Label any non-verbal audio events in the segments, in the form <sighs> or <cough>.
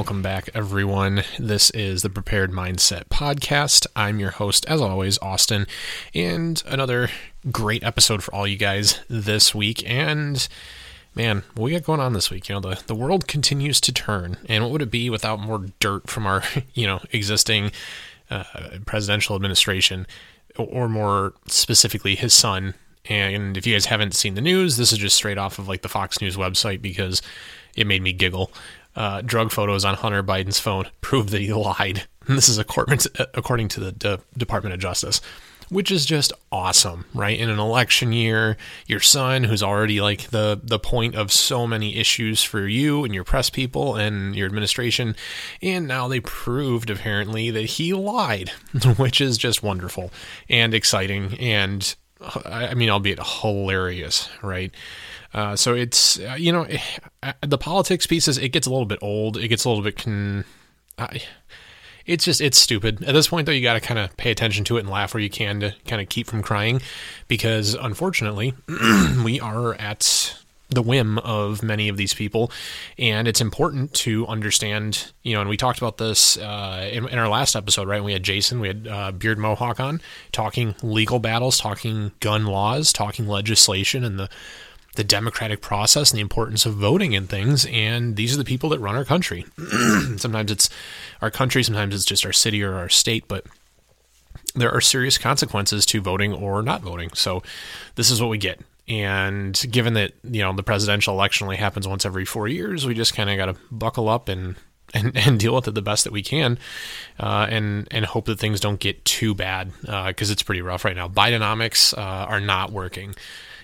Welcome back, everyone. This is the Prepared Mindset Podcast. I'm your host, as always, Austin, and another great episode for all you guys this week. And man, what we got going on this week? You know, the, the world continues to turn, and what would it be without more dirt from our, <laughs> you know, existing uh, presidential administration, or more specifically, his son? And if you guys haven't seen the news, this is just straight off of like the Fox News website because it made me giggle uh, drug photos on Hunter Biden's phone prove that he lied. And <laughs> this is according to, according to the De- Department of Justice, which is just awesome, right? In an election year, your son, who's already like the the point of so many issues for you and your press people and your administration, and now they proved apparently that he lied, <laughs> which is just wonderful and exciting and I mean, albeit hilarious, right? Uh, so it's uh, you know uh, the politics pieces. It gets a little bit old. It gets a little bit con. I, it's just it's stupid at this point though you got to kind of pay attention to it and laugh where you can to kind of keep from crying because unfortunately <clears throat> we are at the whim of many of these people and it's important to understand you know and we talked about this uh, in, in, our last episode right we had jason we had uh, beard mohawk on talking legal battles talking gun laws talking legislation and the the democratic process and the importance of voting and things. And these are the people that run our country. <clears throat> sometimes it's our country, sometimes it's just our city or our state, but there are serious consequences to voting or not voting. So this is what we get. And given that, you know, the presidential election only happens once every four years, we just kind of got to buckle up and, <laughs> and, and deal with it the best that we can, uh, and and hope that things don't get too bad because uh, it's pretty rough right now. Bidenomics uh, are not working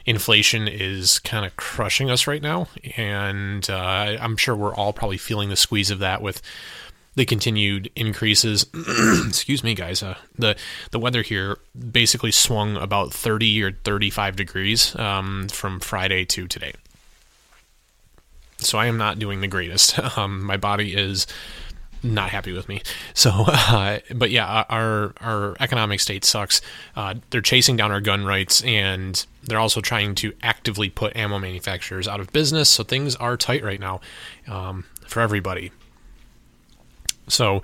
inflation is kind of crushing us right now, and uh, I'm sure we're all probably feeling the squeeze of that with the continued increases. <clears throat> Excuse me, guys. Uh, the the weather here basically swung about 30 or 35 degrees um, from Friday to today. So I am not doing the greatest. <laughs> Um, my body is not happy with me. <laughs> So, uh, but yeah, our our economic state sucks. Uh, they're chasing down our gun rights, and they're also trying to actively put ammo manufacturers out of business. So things are tight right now um, for everybody. So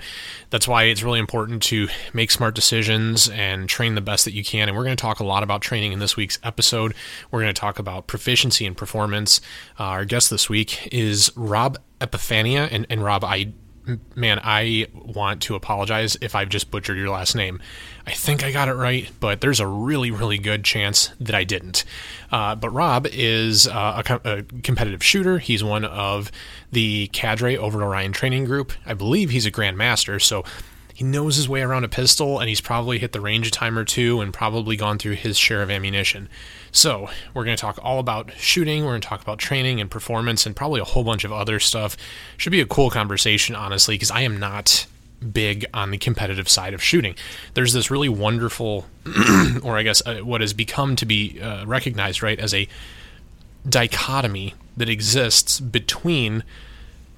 that's why it's really important to make smart decisions and train the best that you can. And we're going to talk a lot about training in this week's episode. We're going to talk about proficiency and performance. Uh, our guest this week is Rob Epifania. And, and Rob, I man, I want to apologize if I've just butchered your last name. I think I got it right, but there's a really, really good chance that I didn't. Uh, but Rob is uh, a, a, competitive shooter. He's one of the cadre over at Orion Training Group. I believe he's a grandmaster, so he knows his way around a pistol, and he's probably hit the range a time or two and probably gone through his share of ammunition. So, we're going to talk all about shooting, we're going to talk about training and performance, and probably a whole bunch of other stuff. Should be a cool conversation, honestly, because I am not big on the competitive side of shooting. There's this really wonderful, <clears throat> or I guess uh, what has become to be uh, recognized, right, as a dichotomy that exists between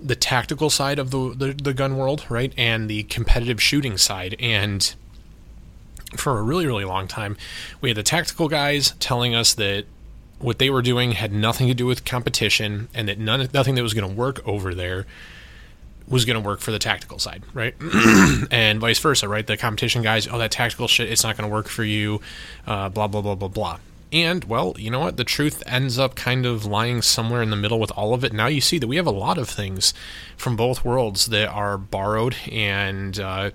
the tactical side of the, the, the gun world, right, and the competitive shooting side. And for a really really long time, we had the tactical guys telling us that what they were doing had nothing to do with competition, and that none nothing that was going to work over there was going to work for the tactical side, right? <clears throat> and vice versa, right? The competition guys, oh, that tactical shit, it's not going to work for you, uh, blah, blah, blah, blah, blah. And, well, you know what? The truth ends up kind of lying somewhere in the middle with all of it. Now you see that we have a lot of things from both worlds that are borrowed and uh,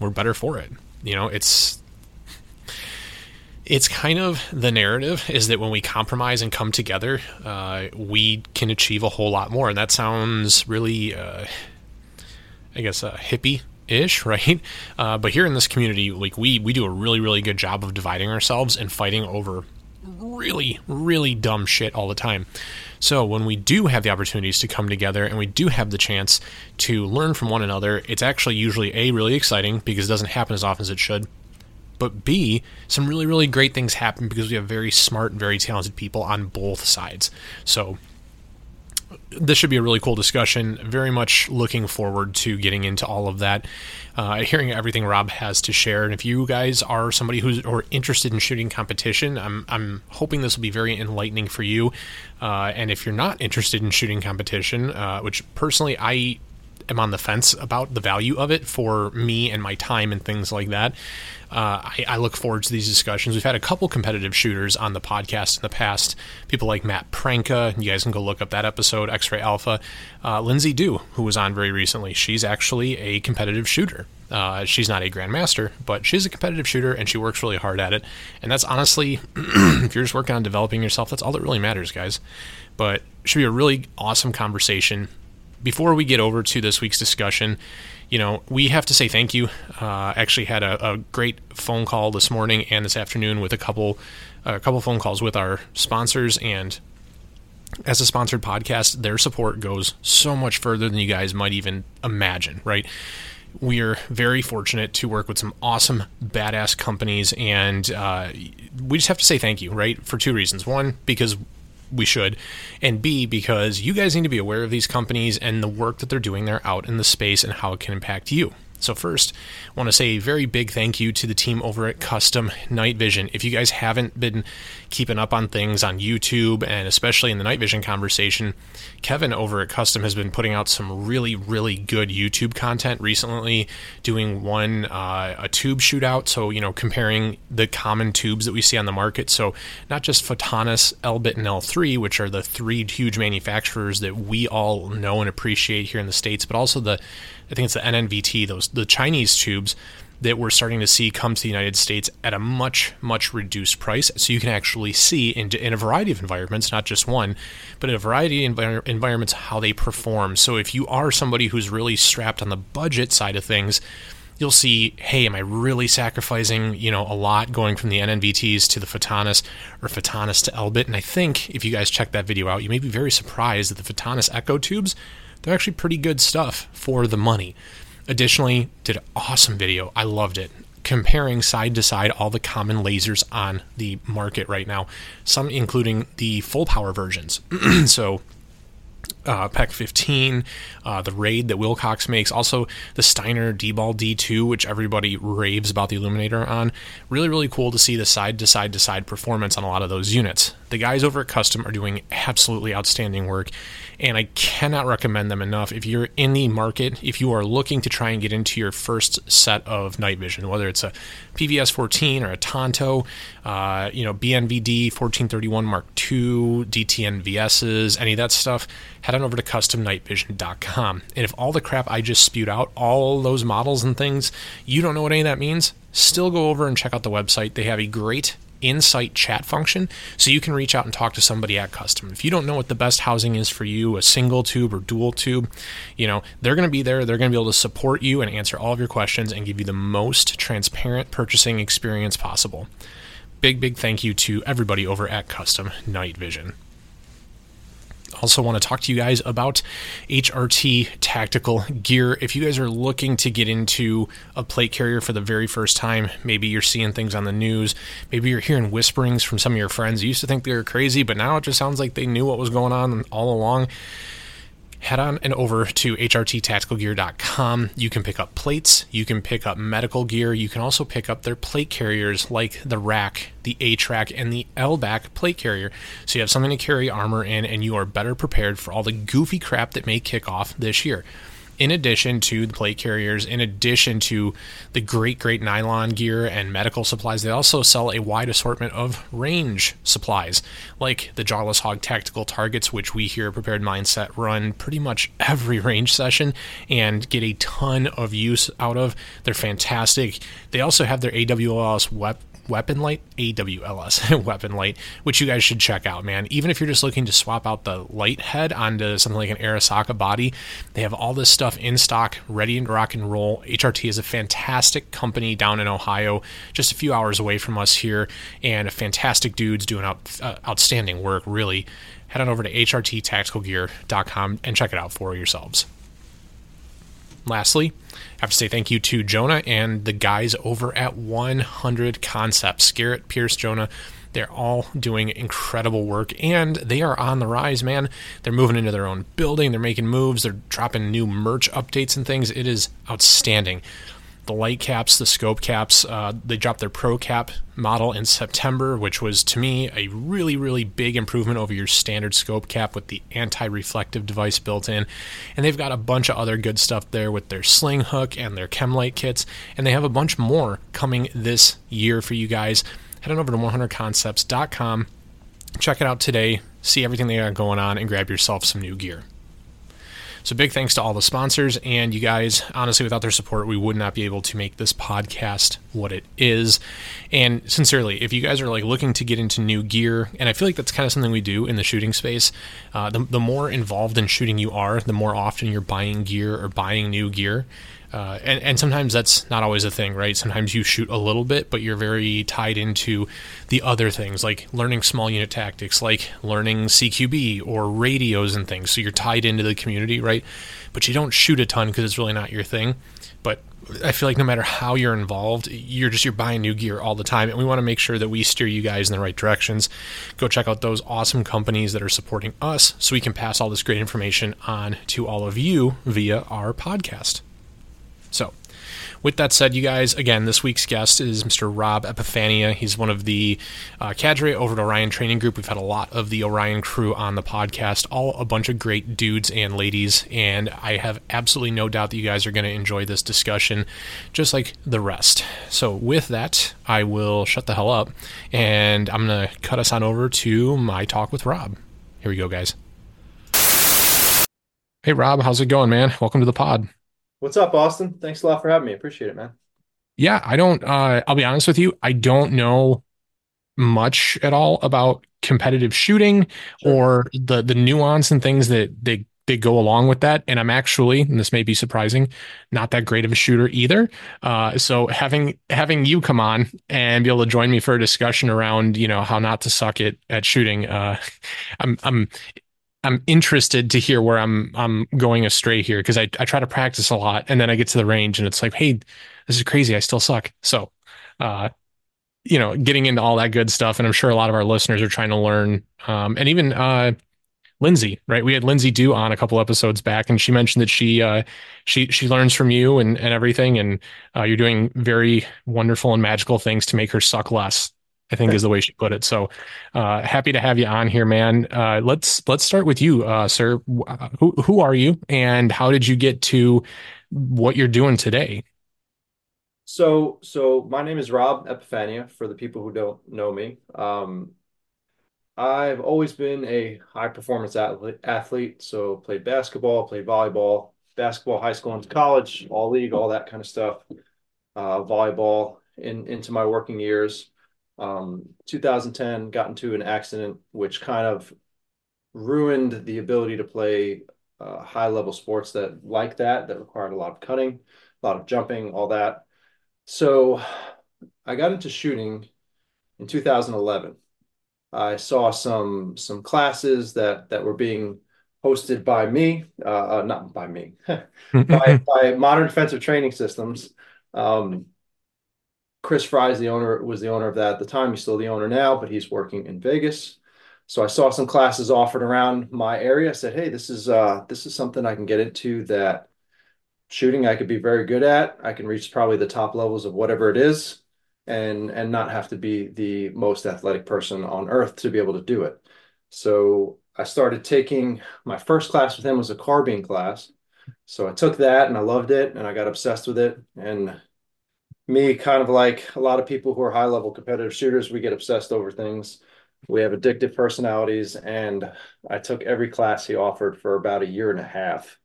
we're better for it. You know, it's it's kind of the narrative is that when we compromise and come together, uh, we can achieve a whole lot more. And that sounds really, uh, I guess, uh, hippie ish, <laughs> right? Uh, but here in this community, like we we do a really really good job of dividing ourselves and fighting over really really dumb shit all the time. So when we do have the opportunities to come together and we do have the chance to learn from one another, it's actually usually a really exciting because it doesn't happen as often as it should. But B, some really really great things happen because we have very smart and very talented people on both sides. So this should be a really cool discussion. Very much looking forward to getting into all of that, uh, hearing everything Rob has to share. And if you guys are somebody who's or interested in shooting competition, I'm I'm hoping this will be very enlightening for you. Uh, and if you're not interested in shooting competition, uh, which personally I am on the fence about the value of it for me and my time and things like that. Uh, I, I, look forward to these discussions. We've had a couple competitive shooters on the podcast in the past. People like Matt Pranka. You guys can go look up that episode, X Ray Alpha. Uh, Lindsay Dew, who was on very recently, she's actually a competitive shooter. Uh, she's not a grandmaster, but she's a competitive shooter and she works really hard at it. And that's honestly, <clears throat> if you're just working on developing yourself, that's all that really matters, guys. But should be a really awesome conversation before we get over to this week's discussion, you know, we have to say thank you. Uh, actually, had a, a, great phone call this morning and this afternoon with a couple, a couple phone calls with our sponsors. And as a sponsored podcast, their support goes so much further than you guys might even imagine. Right? We are very fortunate to work with some awesome, badass companies, and uh, we just have to say thank you, right? For two reasons. One, because we should, and B, because you guys need to be aware of these companies and the work that they're doing there out in the space and how it can impact you. So, first, I want to say a very big thank you to the team over at Custom Night Vision. If you guys haven't been keeping up on things on YouTube and especially in the night vision conversation, Kevin over at Custom has been putting out some really, really good YouTube content recently, doing one, uh, a tube shootout. So, you know, comparing the common tubes that we see on the market. So, not just Photonis, Elbit, and L3, which are the three huge manufacturers that we all know and appreciate here in the States, but also the I think it's the NNVT, those the Chinese tubes that we're starting to see come to the United States at a much, much reduced price. So you can actually see in, in a variety of environments, not just one, but in a variety of envir- environments how they perform. So if you are somebody who's really strapped on the budget side of things, you'll see, hey, am I really sacrificing, you know, a lot going from the NNVTs to the Photonis or Photonis to Elbit? And I think if you guys check that video out, you may be very surprised that the Photonis Echo tubes they're actually pretty good stuff for the money. Additionally, did an awesome video. I loved it. Comparing side to side all the common lasers on the market right now, some including the full power versions. <clears throat> so uh, PEQ 15, uh, the Raid that Wilcox makes, also the Steiner DBAL D2, which everybody raves about the Illuminator on. Really, really cool to see the side to side to side performance on a lot of those units. The guys over at Custom are doing absolutely outstanding work, and I cannot recommend them enough. If you're in the market, if you are looking to try and get into your first set of night vision, whether it's a PVS 14 or a Tonto, uh, you know, BNVD 1431 Mark II, DTNVSs, any of that stuff, head on over to customnightvision.com. And if all the crap I just spewed out, all those models and things, you don't know what any of that means, still go over and check out the website. They have a great insight chat function so you can reach out and talk to somebody at custom if you don't know what the best housing is for you a single tube or dual tube you know they're going to be there. They're going to be able to support you and answer all of your questions and give you the most transparent purchasing experience possible. Big big thank you to everybody over at custom night vision also want to talk to you guys about HRT tactical gear. If you guys are looking to get into a plate carrier for the very first time, maybe you're seeing things on the news, maybe you're hearing whisperings from some of your friends. You used to think they were crazy, but now it just sounds like they knew what was going on all along head on and over to hrttacticalgear.com. You can pick up plates, you can pick up medical gear, you can also pick up their plate carriers like the rack, the A-Track, and the LBAC plate carrier. So you have something to carry armor in, and you are better prepared for all the goofy crap that may kick off this year in addition to the plate carriers, in addition to the great, great nylon gear and medical supplies, they also sell a wide assortment of range supplies, like the Jawless Hog tactical targets, which we here at Prepared Mindset run pretty much <laughs> every range session and get a ton of use out of. They're fantastic. They also have their AWLS web Weapon Light, AWLS <laughs> Weapon Light, which you guys should check out, man. Even if you're just looking to swap out the light head onto something like an Arisaka body, they have all this stuff in stock, ready to rock and roll. HRT is a fantastic company down in Ohio, just a few hours away from us here, and a fantastic dudes doing out, uh, outstanding work, really. Head on over to hrttacticalgear.com and check it out for yourselves. Lastly, I have to say thank you to Jonah and the guys over at 100 Concepts. Garrett, Pierce, Jonah, They're all doing incredible work and they are on the rise, man. They're moving into their own building, they're making moves, they're dropping new merch updates and things. It is outstanding the light caps, the scope caps. Uh, they dropped their Pro Cap model in September, which was to me a really, really big improvement over your standard scope cap with the anti reflective device built in. And they've got a bunch of other good stuff there with their sling hook and their Chemlite kits. And they have a bunch more coming this year for you guys. Head on over to 100concepts.com, check it out today, see everything they got going on, and grab yourself some new gear. So big thanks to all the sponsors and you guys. Honestly, without their support, we would not be able to make this podcast what it is. And sincerely, if you guys are like looking to get into new gear, and I feel like that's kind of something we do in the shooting space, uh, the, the more involved in shooting you are, the more often you're buying gear or buying new gear. Uh, and, and sometimes that's not always a thing, right? Sometimes you shoot a little bit, but you're very tied into the other things, like learning small unit tactics, like learning CQB or radios and things. So you're tied into the community, right? But you don't shoot a ton because it's really not your thing. But I feel like no matter how you're involved, you're just you're buying new gear all the time, and we want to make sure that we steer you guys in the right directions. Go check out those awesome companies that are supporting us, so we can pass all this great information on to all of you via our podcast. So, with that said, you guys, again, this week's guest is Mr. Rob Epifania. He's one of the uh, cadre over at Orion Training Group. We've had a lot of the Orion crew on the podcast, all a bunch of great dudes and ladies, and I have absolutely no doubt that you guys are going to enjoy this discussion just like the rest. So, with that, I will shut the hell up and I'm going to cut us on over to my talk with Rob. Here we go, guys. Hey, Rob, how's it going, man? Welcome to the pod. What's up, Austin? Thanks a lot for having me. Appreciate it, man. Yeah, I don't uh I'll be honest with you, I don't know much at all about competitive shooting sure. or the the nuance and things that they they go along with that. And I'm actually, and this may be surprising, not that great of a shooter either. Uh, so having having you come on and be able to join me for a discussion around, you know, how not to suck it at shooting, uh, <laughs> I'm I'm I'm interested to hear where I'm I'm going astray here because I, I try to practice a lot and then I get to the range and it's like, hey, this is crazy. I still suck. So, uh, you know, getting into all that good stuff, and I'm sure a lot of our listeners are trying to learn. Um, and even uh, Lindsay, right? We had Lindsay Dew on a couple episodes back, and she mentioned that she uh, she she learns from you and and everything, and uh, you're doing very wonderful and magical things to make her suck less. I think is the way she put it. So uh, happy to have you on here, man. Uh, let's let's start with you, uh, sir. Uh, who who are you, and how did you get to what you're doing today? So so my name is Rob Epifania. For the people who don't know me, um, I've always been a high performance athlete, athlete. So played basketball, played volleyball, basketball, high school and college, all league, all that kind of stuff. Uh, volleyball in into my working years um, 2010 got into an accident which kind of ruined the ability to play uh, high level sports that like that that required a lot of cutting a lot of jumping all that. So i got into shooting in 2011 i saw some some classes that that were being hosted by me uh, uh not by me <laughs> by, by modern defensive training systems. Um, Chris Fry's the owner was the owner of that at the time. He's still the owner now, but he's working in Vegas. So I saw some classes offered around my area. I said, "Hey, this is uh, this is something I can get into that shooting I could be very good at. I can reach probably the top levels of whatever it is, and and not have to be the most athletic person on earth to be able to do it." So I started taking my first class with him was a carbine class. So I took that and I loved it and I got obsessed with it and me kind of like a lot of people who are high level competitive shooters we get obsessed over things. We have addictive personalities and i took every class he offered for about a year and a half.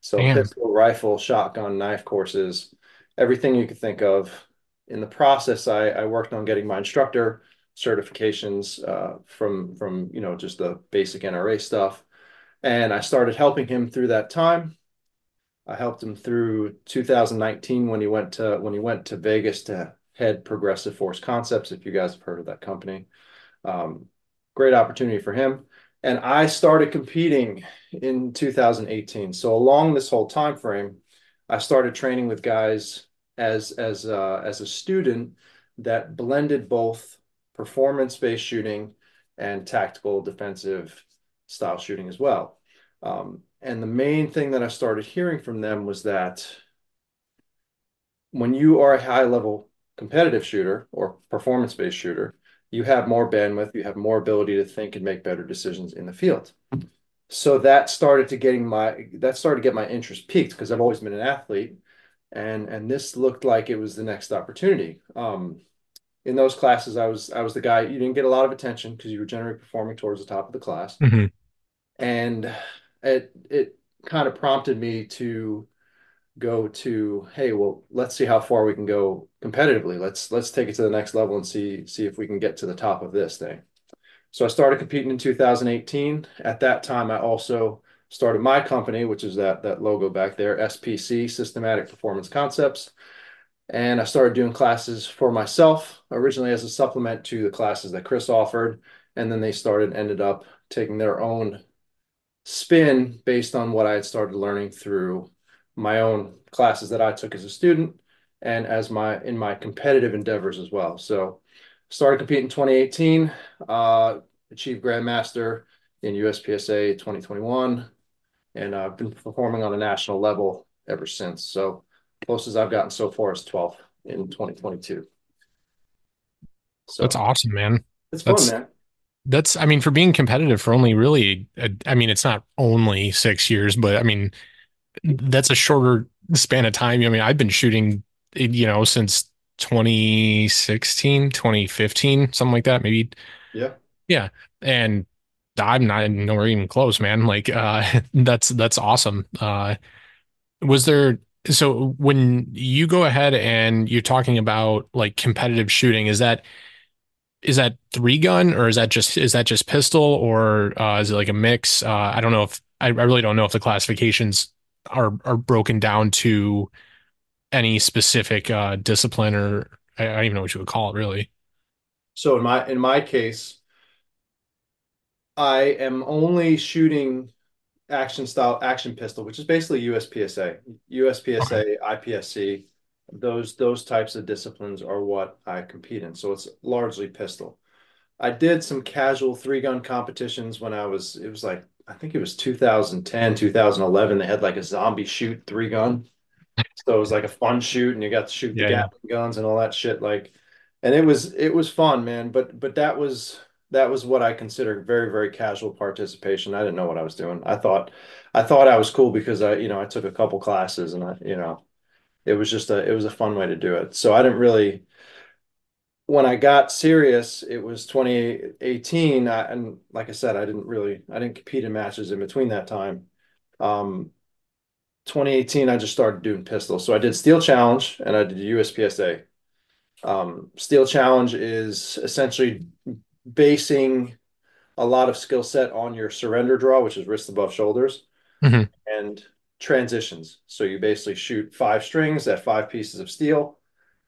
So Damn. pistol rifle shotgun knife courses everything you could think of. In the process i, I worked on getting my instructor certifications uh, from from you know just the basic nra stuff. And i started helping him through that time I helped him through 2019 when he went to when he went to Vegas to head Progressive Force Concepts. If you guys have heard of that company, um, great opportunity for him. And I started competing in 2018. So along this whole time frame, I started training with guys as as uh, as a student that blended both performance-based shooting and tactical defensive style shooting as well. Um, and the main thing that I started hearing from them was that when you are a high level competitive shooter or performance based shooter, you have more bandwidth, you have more ability to think and make better decisions in the field. So that started to getting my that started to get my interest peaked because I've always been an athlete, and and this looked like it was the next opportunity. Um, in those classes, I was I was the guy you didn't get a lot of attention because you were generally performing towards the top of the class, mm-hmm. and it it kind of prompted me to go to hey well let's see how far we can go competitively. Let's let's take it to the next level and see see if we can get to the top of this thing. So i started competing in 2018 at that time i also started my company which is that that logo back there spc systematic performance concepts. And i started doing classes for myself originally as a supplement to the classes that chris offered. And then they started ended up taking their own spin based on what i had started learning through my own classes that I took as a student and as my in my competitive endeavors as well. So started competing in 2018, uh, achieved Grandmaster in USPSA 2021, and I've been performing on a national level ever since. So closest I've gotten so far is 12th in 2022. So that's awesome, man. It's fun, man. That's, I mean, for being competitive for only really, I mean, it's not only six years, but I mean, that's a shorter span of time. I mean, I've been shooting, you know, since 2016, 2015, something like that, maybe. Yeah. Yeah. And I'm not nowhere even close, man. Like, uh, <laughs> that's, that's awesome. Uh, was there, so when you go ahead and you're talking about like competitive shooting, is that, is that three gun or is that just, is that just pistol or, uh, is it like a mix? Uh, I don't know if, I, I really don't know if the classifications are are broken down to any specific uh, discipline or I, I don't even know what you would call it really. So in my in my case, I am only shooting action style action pistol, which is basically USPSA, USPSA, IPSC. Those those types of disciplines are what I compete in. So it's largely pistol. I did some casual three gun competitions when I was it was like I think it was 2010, 2011. They had like a zombie shoot three gun. So it was like a fun shoot, and you got to shoot the yeah, guns and all that shit. Like, and it was it was fun, man. But but that was that was what I considered very very casual participation. I didn't know what I was doing. I thought I thought I was cool because I you know I took a couple classes and I you know it was just a it was a fun way to do it. So I didn't really when I got serious, it was 2018. I, and like I said, I didn't really, I didn't compete in matches in between that time. Um, 2018, I just started doing pistols. So I did Steel Challenge and I did USPSA. Um, Steel Challenge is essentially basing a lot of skill set on your surrender draw, which is wrist above shoulders, mm-hmm. and transitions. So you basically shoot five strings at five pieces of steel.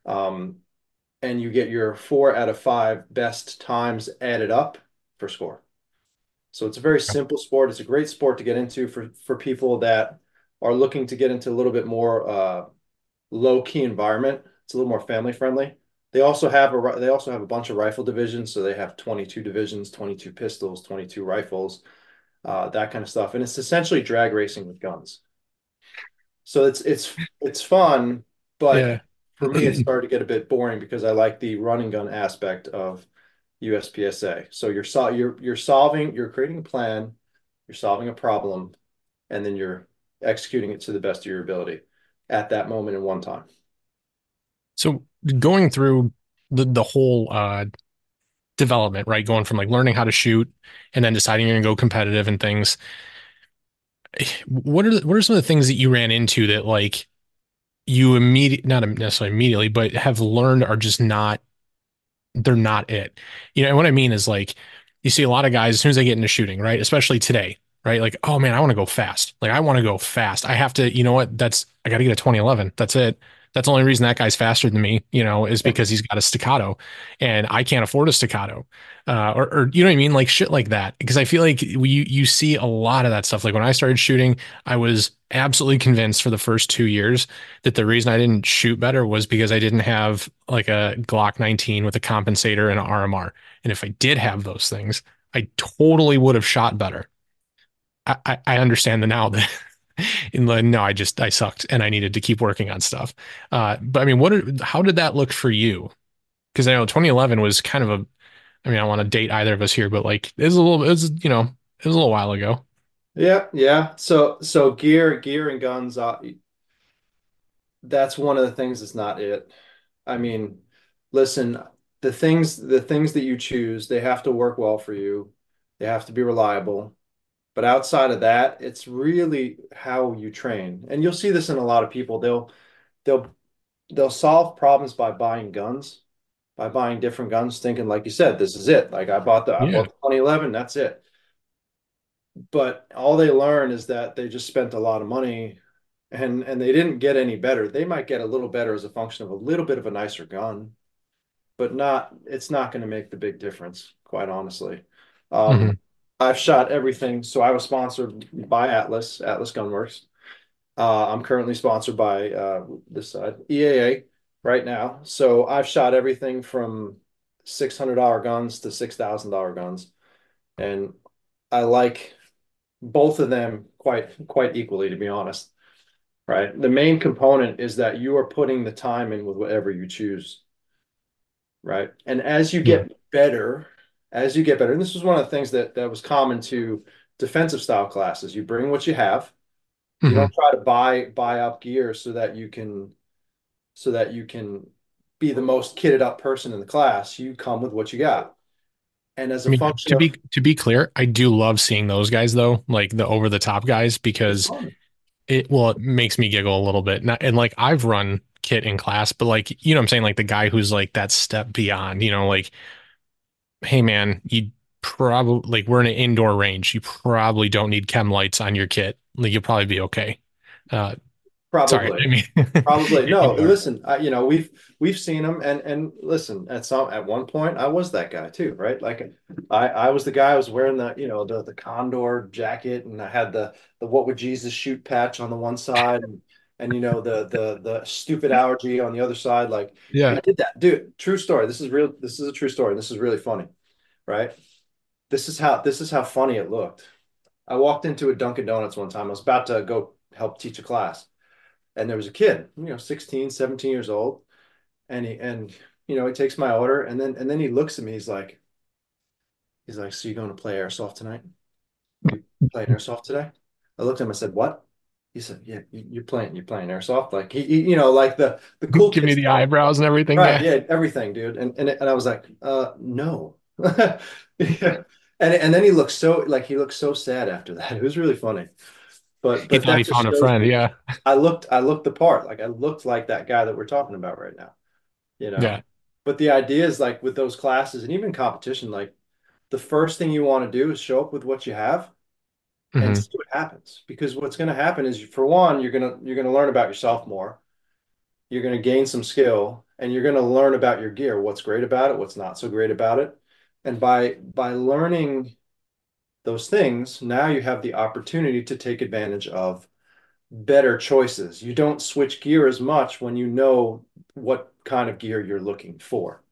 Um, and you get your four out of five best times added up for score. So it's a very simple sport. It's a great sport to get into for for people that are looking to get into a little bit more uh, low key environment. It's a little more family friendly. They also have a they also have a bunch of rifle divisions. So they have 22 divisions, 22 pistols, 22 rifles, uh, that kind of stuff. And it's essentially drag racing with guns. So it's it's it's fun, but yeah for me, it started to get a bit boring because I like the running gun aspect of USPSA. So you're so, you're you're solving, you're creating a plan, you're solving a problem, and then you're executing it to the best of your ability at that moment in one time. So going through the the whole uh, development, right? Going from like learning how to shoot and then deciding you're gonna go competitive and things. What are what are some of the things that you ran into that like you immediately not necessarily immediately but have learned are just not they're not it? You know what i mean is like you see a lot of guys as soon as they get into shooting right especially today right like oh man i want to go fast. Like i want to go fast. I have to you know what? That's i got to get a 2011 that's it That's the only reason that guy's faster than me, you know, is because he's got a staccato and I can't afford a staccato. Uh, or, or, you know what I mean? Like shit like that. Because I feel like we, you see a lot of that stuff. Like when I started shooting, I was absolutely convinced for the first two years that the reason I didn't shoot better was because I didn't have like a Glock 19 with a compensator and an RMR. And if I did have those things, I totally would have shot better. I, I understand the now that <laughs> <laughs> in the no, I just I sucked and I needed to keep working on stuff. Uh, but I mean, what? Are, how did that look for you? Because I know 2011 was kind of a. I mean, I don't want to date either of us here, but like it was a little. It was you know it was a little while ago. Yeah, yeah. So so gear gear and guns. Uh, that's one of the things that's not it. I mean, listen, the things the things that you choose, they have to work well for you. They have to be reliable. But outside of that, it's really how you train. And you'll see this in a lot of people. They'll they'll they'll solve problems by buying guns, by buying different guns, thinking like you said, this is it. Like I bought the I bought the 2011, that's it. But all they learn is that they just spent a lot of money and and they didn't get any better. They might get a little better as a function of a little bit of a nicer gun, but not it's not going to make the big difference, quite honestly. Um, hmm I've shot everything. So I was sponsored by Atlas, Atlas Gunworks. Uh, I'm currently sponsored by uh, this side, EAA, right now. So I've shot everything from $600 guns to $6,000 guns, and I like both of them quite quite equally, to be honest. Right. The main component is that you are putting the time in with whatever you choose. Right. And as you Yeah. get better, as you get better, and this was one of the things that that was common to defensive style classes. You bring what you have. You hmm don't try to buy buy up gear so that you can so that you can be the most kitted up person in the class. You come with what you got. And as I a mean, function to of be to be clear, I do love seeing those guys though, like the over the top guys, because it well, it makes me giggle a little bit. Not, and like I've run kit in class, but like you know what I'm saying, like the guy who's like that step beyond, you know, like hey man, you probably like we're in an indoor range. You probably don't need chem lights on your kit. Like you'll probably be okay. Uh, sorry, Probably. I mean <laughs> Probably no. Listen, I, you know we've we've seen them, and and listen. At some at one point, I was that guy too, right? Like I I was the guy. I was wearing the you know the the Condor jacket, and I had the the What Would Jesus Shoot patch on the one side, and and you know the the the stupid allergy on the other side. Like Yeah. I did that, dude. True story. This is real. This is a true story. This is really funny, right? This is how this is how funny it looked. I walked into a Dunkin' Donuts one time. I was about to go help teach a class and there was a kid, you know, 16, 17 years old, and he and you know, he takes my order and then and then he looks at me, he's like, he's like, So you going to play airsoft tonight? You playing airsoft today? I looked at him, I said, What? He said, Yeah, you- are playing, you're playing airsoft. Like he, he- you know, like the the cool Give me the eyebrows and everything. Right, Yeah. yeah, everything, dude. And and and I was like, uh, no. <laughs> Yeah. And and then he looked so like he looked so sad after that. <laughs> It was really funny. But He but thought he found a friend. you Yeah. I looked I looked the part. Like I looked like that guy that we're talking about right now, you know. Yeah. But the idea is like with those classes and even competition, like the first thing you want to do is show up with what you have and hmm see what happens. Because what's going to happen is for one, you're gonna you're gonna learn about yourself more. You're gonna gain some skill and you're gonna learn about your gear, what's great about it, what's not so great about it. And by by learning those things, now you have the opportunity to take advantage of better choices. You don't switch gear as much when you know what kind of gear you're looking for.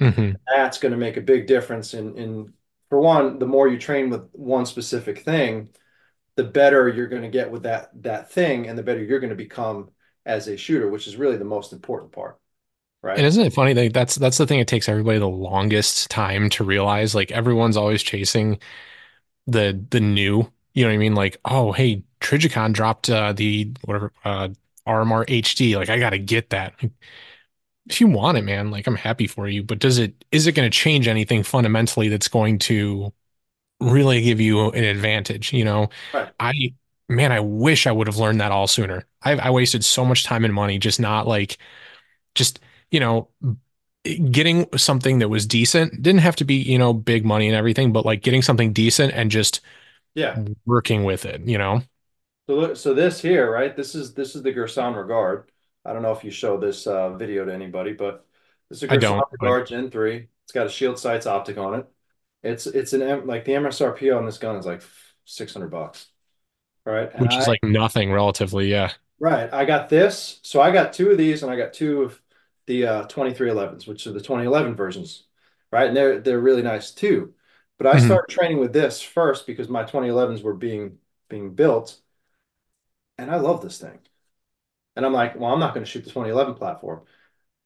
hmm That's going to make a big difference in in for one, the more you train with one specific thing, the better you're going to get with that that thing and the better you're going to become as a shooter, which is really the most important part, Right. And isn't it funny? Like that's that's the thing. It takes everybody the longest time to realize. Like everyone's always chasing the the new. You know what I mean? Like, oh, hey, Trijicon dropped uh, the whatever uh, RMR HD. Like, I gotta get that. If you want it, man, like I'm happy for you. But does it is it going to change anything fundamentally that's going to really give you an advantage? You know, Right. I man, I wish I would have learned that all sooner. I I wasted so much time and money just not like just you know getting something that was decent didn't have to be you know big money and everything but like getting something decent and just Yeah. working with it you know So so this here, right? This is this is the Girsan Regard. I don't know if you show this uh, video to anybody, but this is a don't, Guard Gen 3. It's got a shield sights optic on it. It's it's an M like the MSRP on this gun is like 600 bucks. Right. And which is I like nothing relatively. Yeah. right, I got this. So I got two of these and I got two of the uh 2311s, which are the 2011 versions. Right. And they're they're really nice too. But I Mhm. started training with this first because my 2011s were being being built and I love this thing. And I'm like, well, I'm not going to shoot the 2011 platform.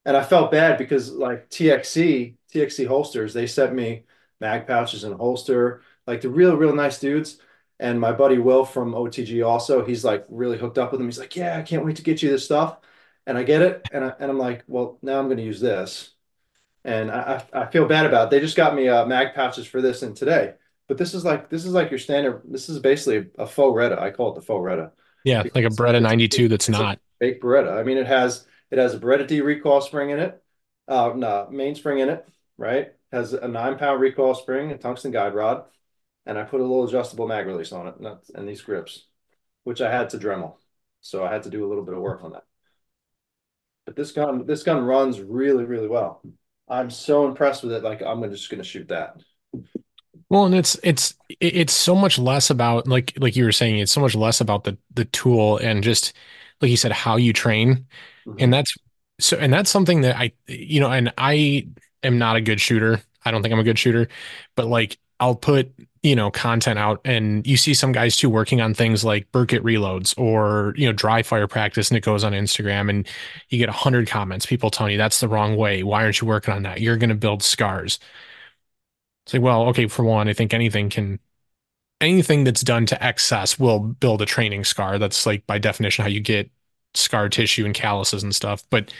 And I felt bad because like TXC, TXC holsters, they sent me mag pouches and a holster, like the real, real nice dudes. And my buddy Will from OTG also, he's like really hooked up with them. He's like, yeah, I can't wait to get you this stuff. And I get it. And, I, and I'm like, well, now I'm going to use this. And I, I feel bad about it. They just got me uh, mag pouches for this and today. But this is like this is like your standard. This is basically a faux Retta. I call it the faux Retta. Yeah. Like a Beretta 92 that's not. Fake Beretta. I mean, it has it has a Beretta D recoil spring in it, uh, no, mainspring in it, right? Has a nine pound recoil spring, a tungsten guide rod, and I put a little adjustable mag release on it, and, and these grips, which I had to Dremel, so I had to do a little bit of work on that. But this gun, this gun runs really, really well. I'm so impressed with it. Like I'm just gonna shoot that. Well, and it's it's it's so much less about like like you were saying, it's so much less about the the tool and just like you said, how you train. And Mhm. that's so and that's something that I you know, and I am not a good shooter. I don't think I'm a good shooter, but like I'll put, you know, content out and you see some guys too working on things like Burkett reloads or, you know, dry fire practice and it goes on Instagram and you get a hundred comments, people telling you that's the wrong way. Why aren't you working on that? You're going to build scars. It's like, well, okay, for one, I think anything can anything that's done to excess will build a training scar. That's like by definition how you get scar tissue and calluses and stuff. But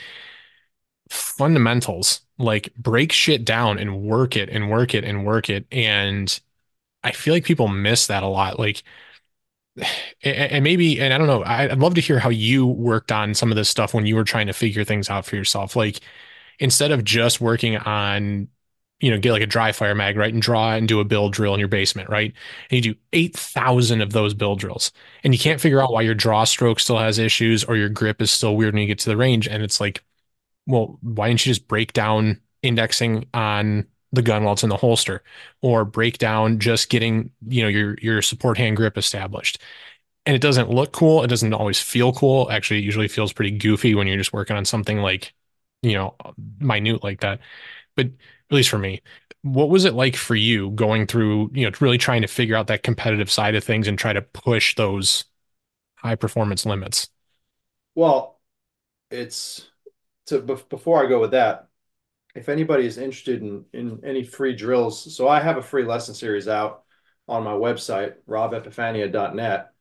fundamentals, like break shit down and work it and work it and work it. And I feel like people miss that a lot. Like, <sighs> and maybe, and I don't know, I'd love to hear how you worked on some of this stuff when you were trying to figure things out for yourself. Like, instead of just working on, you know, get like a dry fire mag, right? And draw and do a Bill drill in your basement, right? And you do 8,000 of those Bill drills and you can't figure out why your draw stroke still has issues or your grip is still weird when you get to the range. And it's like, well, why didn't you just break down indexing on the gun while it's in the holster or break down just getting, you know, your, your support hand grip established? And it doesn't look cool. It doesn't always feel cool. Actually, it usually feels pretty goofy when you're just working on something like, you know, minute like that. But at least for me, what was it like for you going through, you know, really trying to figure out that competitive side of things and try to push those high performance limits? Well, it's to before I go with that. if anybody is interested in in any free drills, so I have a free lesson series out on my website, robepifania.net.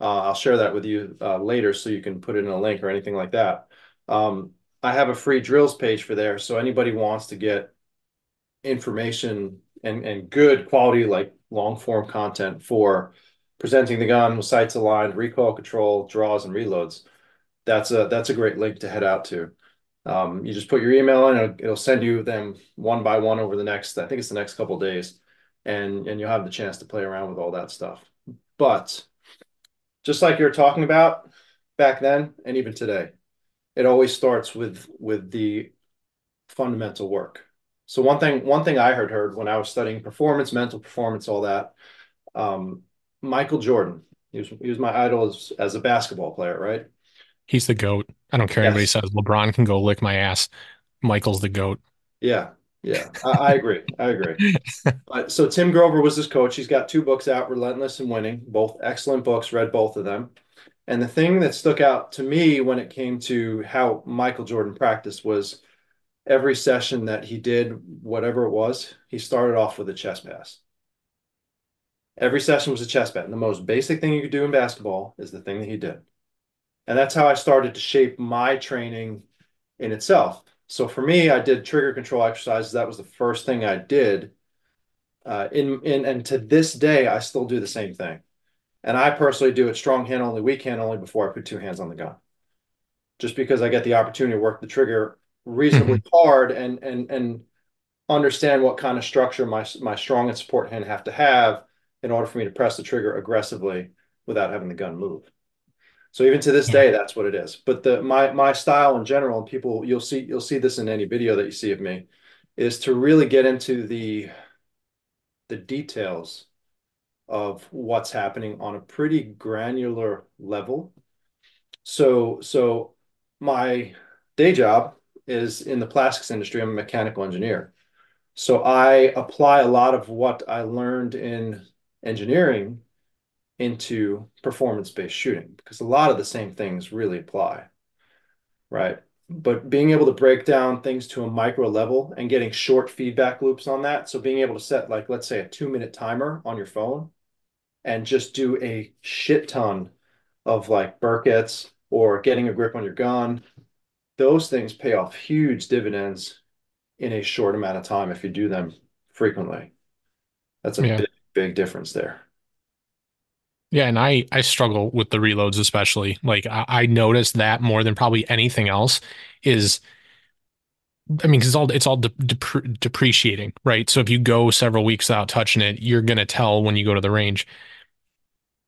Uh, I'll share that with you uh, later so you can put it in a link or anything like that. Um, I have a free drills page for there. So anybody wants to get information and, and good quality, like long form content for presenting the gun with sights aligned, recoil control, draws, and reloads, that's a that's a great link to head out to. Um, you just put your email in, it'll, it'll send you them one by one over the next, I think it's the next couple days, and and you'll have the chance to play around with all that stuff. But just like you're talking about back then and even today, it always starts with with the fundamental work. So one thing one thing I heard heard when I was studying performance, mental performance, all that, um, Michael Jordan, he was he was my idol as, as a basketball player, right? He's the GOAT. I don't care anybody says LeBron can go lick my ass. Michael's the GOAT. Yeah, yeah, I, I agree. I agree. <laughs> But so Tim Grover was his coach. He's got two books out, Relentless and Winning, both excellent books, read both of them. And the thing that stuck out to me when it came to how Michael Jordan practiced was every session that he did, whatever it was, he started off with a chest pass. Every session was a chest pass. And the most basic thing you could do in basketball is the thing that he did. And that's how I started to shape my training in itself. So for me, I did trigger control exercises. That was the first thing I did. Uh, in in and to this day, I still do the same thing. And I personally do it strong hand only, weak hand only before I put two hands on the gun. Just because I get the opportunity to work the trigger reasonably mm-hmm. hard and and and understand what kind of structure my my strong and support hand have to have in order for me to press the trigger aggressively without having the gun move. So even to this Yeah. day, that's what it is. But the my my style in general, and people you'll see you'll see this in any video that you see of me, is to really get into the the details of what's happening on a pretty granular level. So so my day job is in the plastics industry. I'm a mechanical engineer. So I apply a lot of what I learned in engineering into performance-based shooting because a lot of the same things really apply, right? But being able to break down things to a micro level and getting short feedback loops on that. So being able to set like, let's say a two minute timer on your phone and just do a shit ton of like Burketts or getting a grip on your gun. Those things pay off huge dividends in a short amount of time if you do them frequently. That's a Yeah. big, big difference there. Yeah, and I I struggle with the reloads especially. Like I, I notice that more than probably anything else is I mean, 'cause it's all it's all de depre depreciating, right? So if you go several weeks without touching it, you're gonna tell when you go to the range.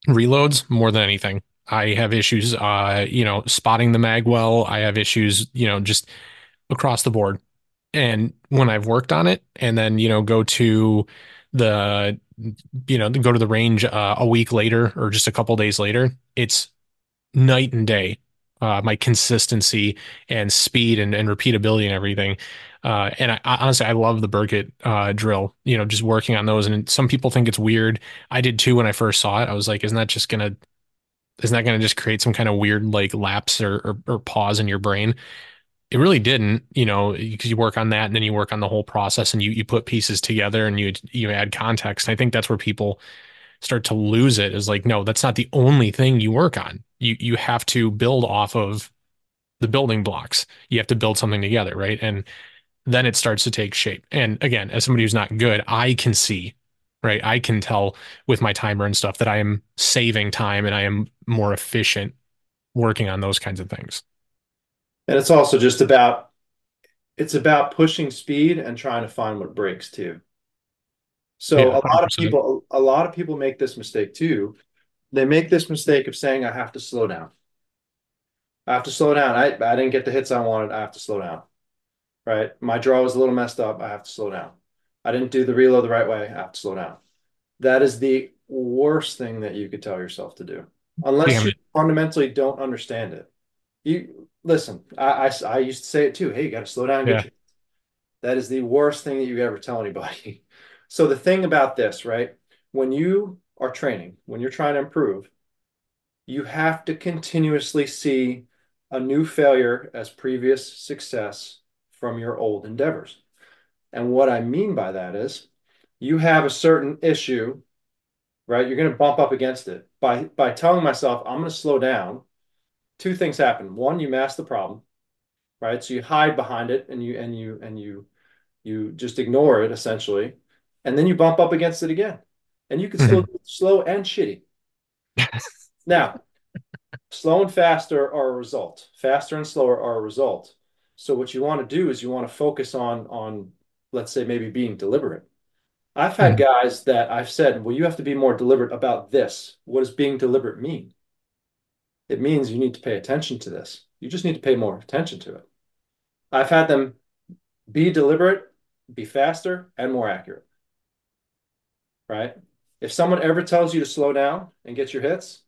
Reloads more than anything. I have issues, uh, you know, spotting the mag well. I have issues, you know, just across the board. And when I've worked on it, and then you know, go to the, you know, go to the range uh, a week later or just a couple days later, it's night and day. Uh, my consistency and speed and, and repeatability and everything. Uh, and I, I honestly, I love the Burkett uh, drill. You know, just working on those. And some people think it's weird. I did too when I first saw it. I was like, isn't that just gonna, isn't that gonna just create some kind of weird like lapse or, or, or pause in your brain? It really didn't, you know, because you work on that and then you work on the whole process and you you put pieces together and you you add context. And I think that's where people start to lose it is like, no, that's not the only thing you work on. You you have to build off of the building blocks. You have to build something together, right? And then it starts to take shape. And again, as somebody who's not good, I can see, right? I can tell with my timer and stuff that I am saving time and I am more efficient working on those kinds of things. And it's also just about it's about pushing speed and trying to find what breaks too. So Yeah, a lot of 100%. people a lot of people make this mistake too. They make this mistake of saying I have to slow down. I have to slow down. I I didn't get the hits I wanted. I have to slow down. Right? My draw was a little messed up. I have to slow down. I didn't do the reload the right way. I have to slow down. That is the worst thing that you could tell yourself to do, unless Damn you fundamentally don't understand it. You listen, I, I, I used to say it too. Hey, you got to slow down, Yeah. your That is the worst thing that you ever tell anybody. <laughs> So the thing about this, right? When you are training, when you're trying to improve, you have to continuously see a new failure as previous success from your old endeavors. And what I mean by that is you have a certain issue, right? You're going to bump up against it. By by telling myself I'm going to slow down, two things happen. One, you mask the problem, right? So you hide behind it and you and you and you you just ignore it essentially, and then you bump up against it again, and you can still Mhm. do it slow and shitty. Now, slow and faster are a result. Faster and slower are a result. So what you want to do is you want to focus on on let's say maybe being deliberate. I've had Mhm. guys that I've said, well, you have to be more deliberate about this. What does being deliberate mean? It means you need to pay attention to this. You just need to pay more attention to it. I've had them be deliberate, be faster, and more accurate, right? If someone ever tells you to slow down and get your hits,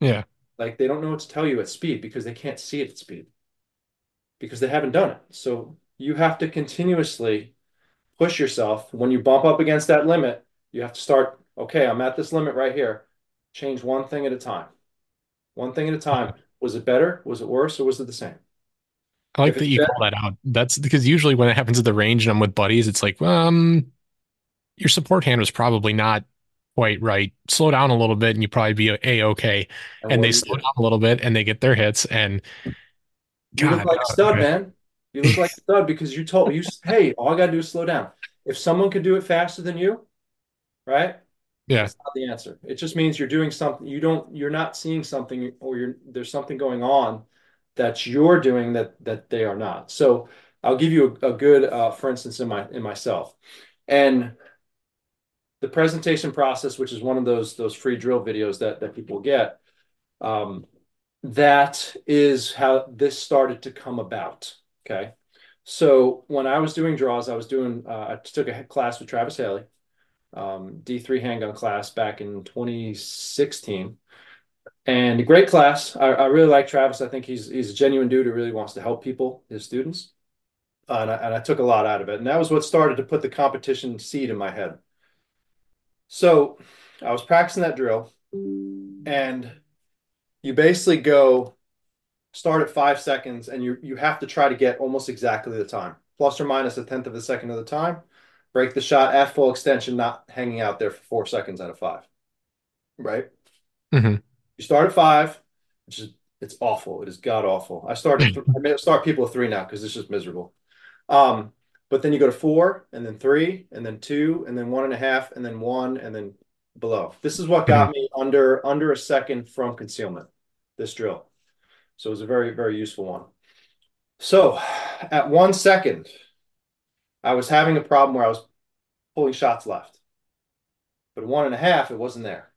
Yeah. like they don't know what to tell you at speed because they can't see it at speed because they haven't done it. So you have to continuously push yourself. When you bump up against that limit, you have to start, okay, I'm at this limit right here. Change one thing at a time. One thing at a time. Was it better? Was it worse? Or was it the same? I like that you better, call that out. That's because usually when it happens at the range and I'm with buddies, it's like, um, your support hand was probably not quite right. Slow down a little bit and you probably be a okay. and And they slow do? down a little bit and they get their hits. And You look God, like a stud, man. You look like <laughs> a stud because you told you, hey, all I gotta do is slow down. If someone could do it faster than you, right? Yeah. That's not the answer. It just means you're doing something you don't you're not seeing something or you're there's something going on that you're doing that that they are not. So I'll give you a, a good uh, for instance in my in myself. And the presentation process, which is one of those those free drill videos that that people get, um, that is how this started to come about. Okay. So when I was doing draws, I was doing, uh, I took a class with Travis Haley, um, D3 handgun class back in 2016. And a great class. I, I really like Travis. I think he's he's a genuine dude who really wants to help people, his students. Uh, and, I, and I took a lot out of it. And that was what started to put the competition seed in my head. So I was practicing that drill, and you basically go start at five seconds, and you you have to try to get almost exactly the time, plus or minus a tenth of a second of the time. Break the shot at full extension, not hanging out there for four seconds out of five. Right? hmm You start at five, which is it's awful. It is god awful. I started <laughs> I may start people at three now because it's just miserable. Um, but then you go to four, and then three, and then two, and then one and a half, and then one, and then below. This is what got me under under a second from concealment. This drill. So it was a very very useful one. So at one second, I was having a problem where I was pulling shots left, but one and a half, it wasn't there.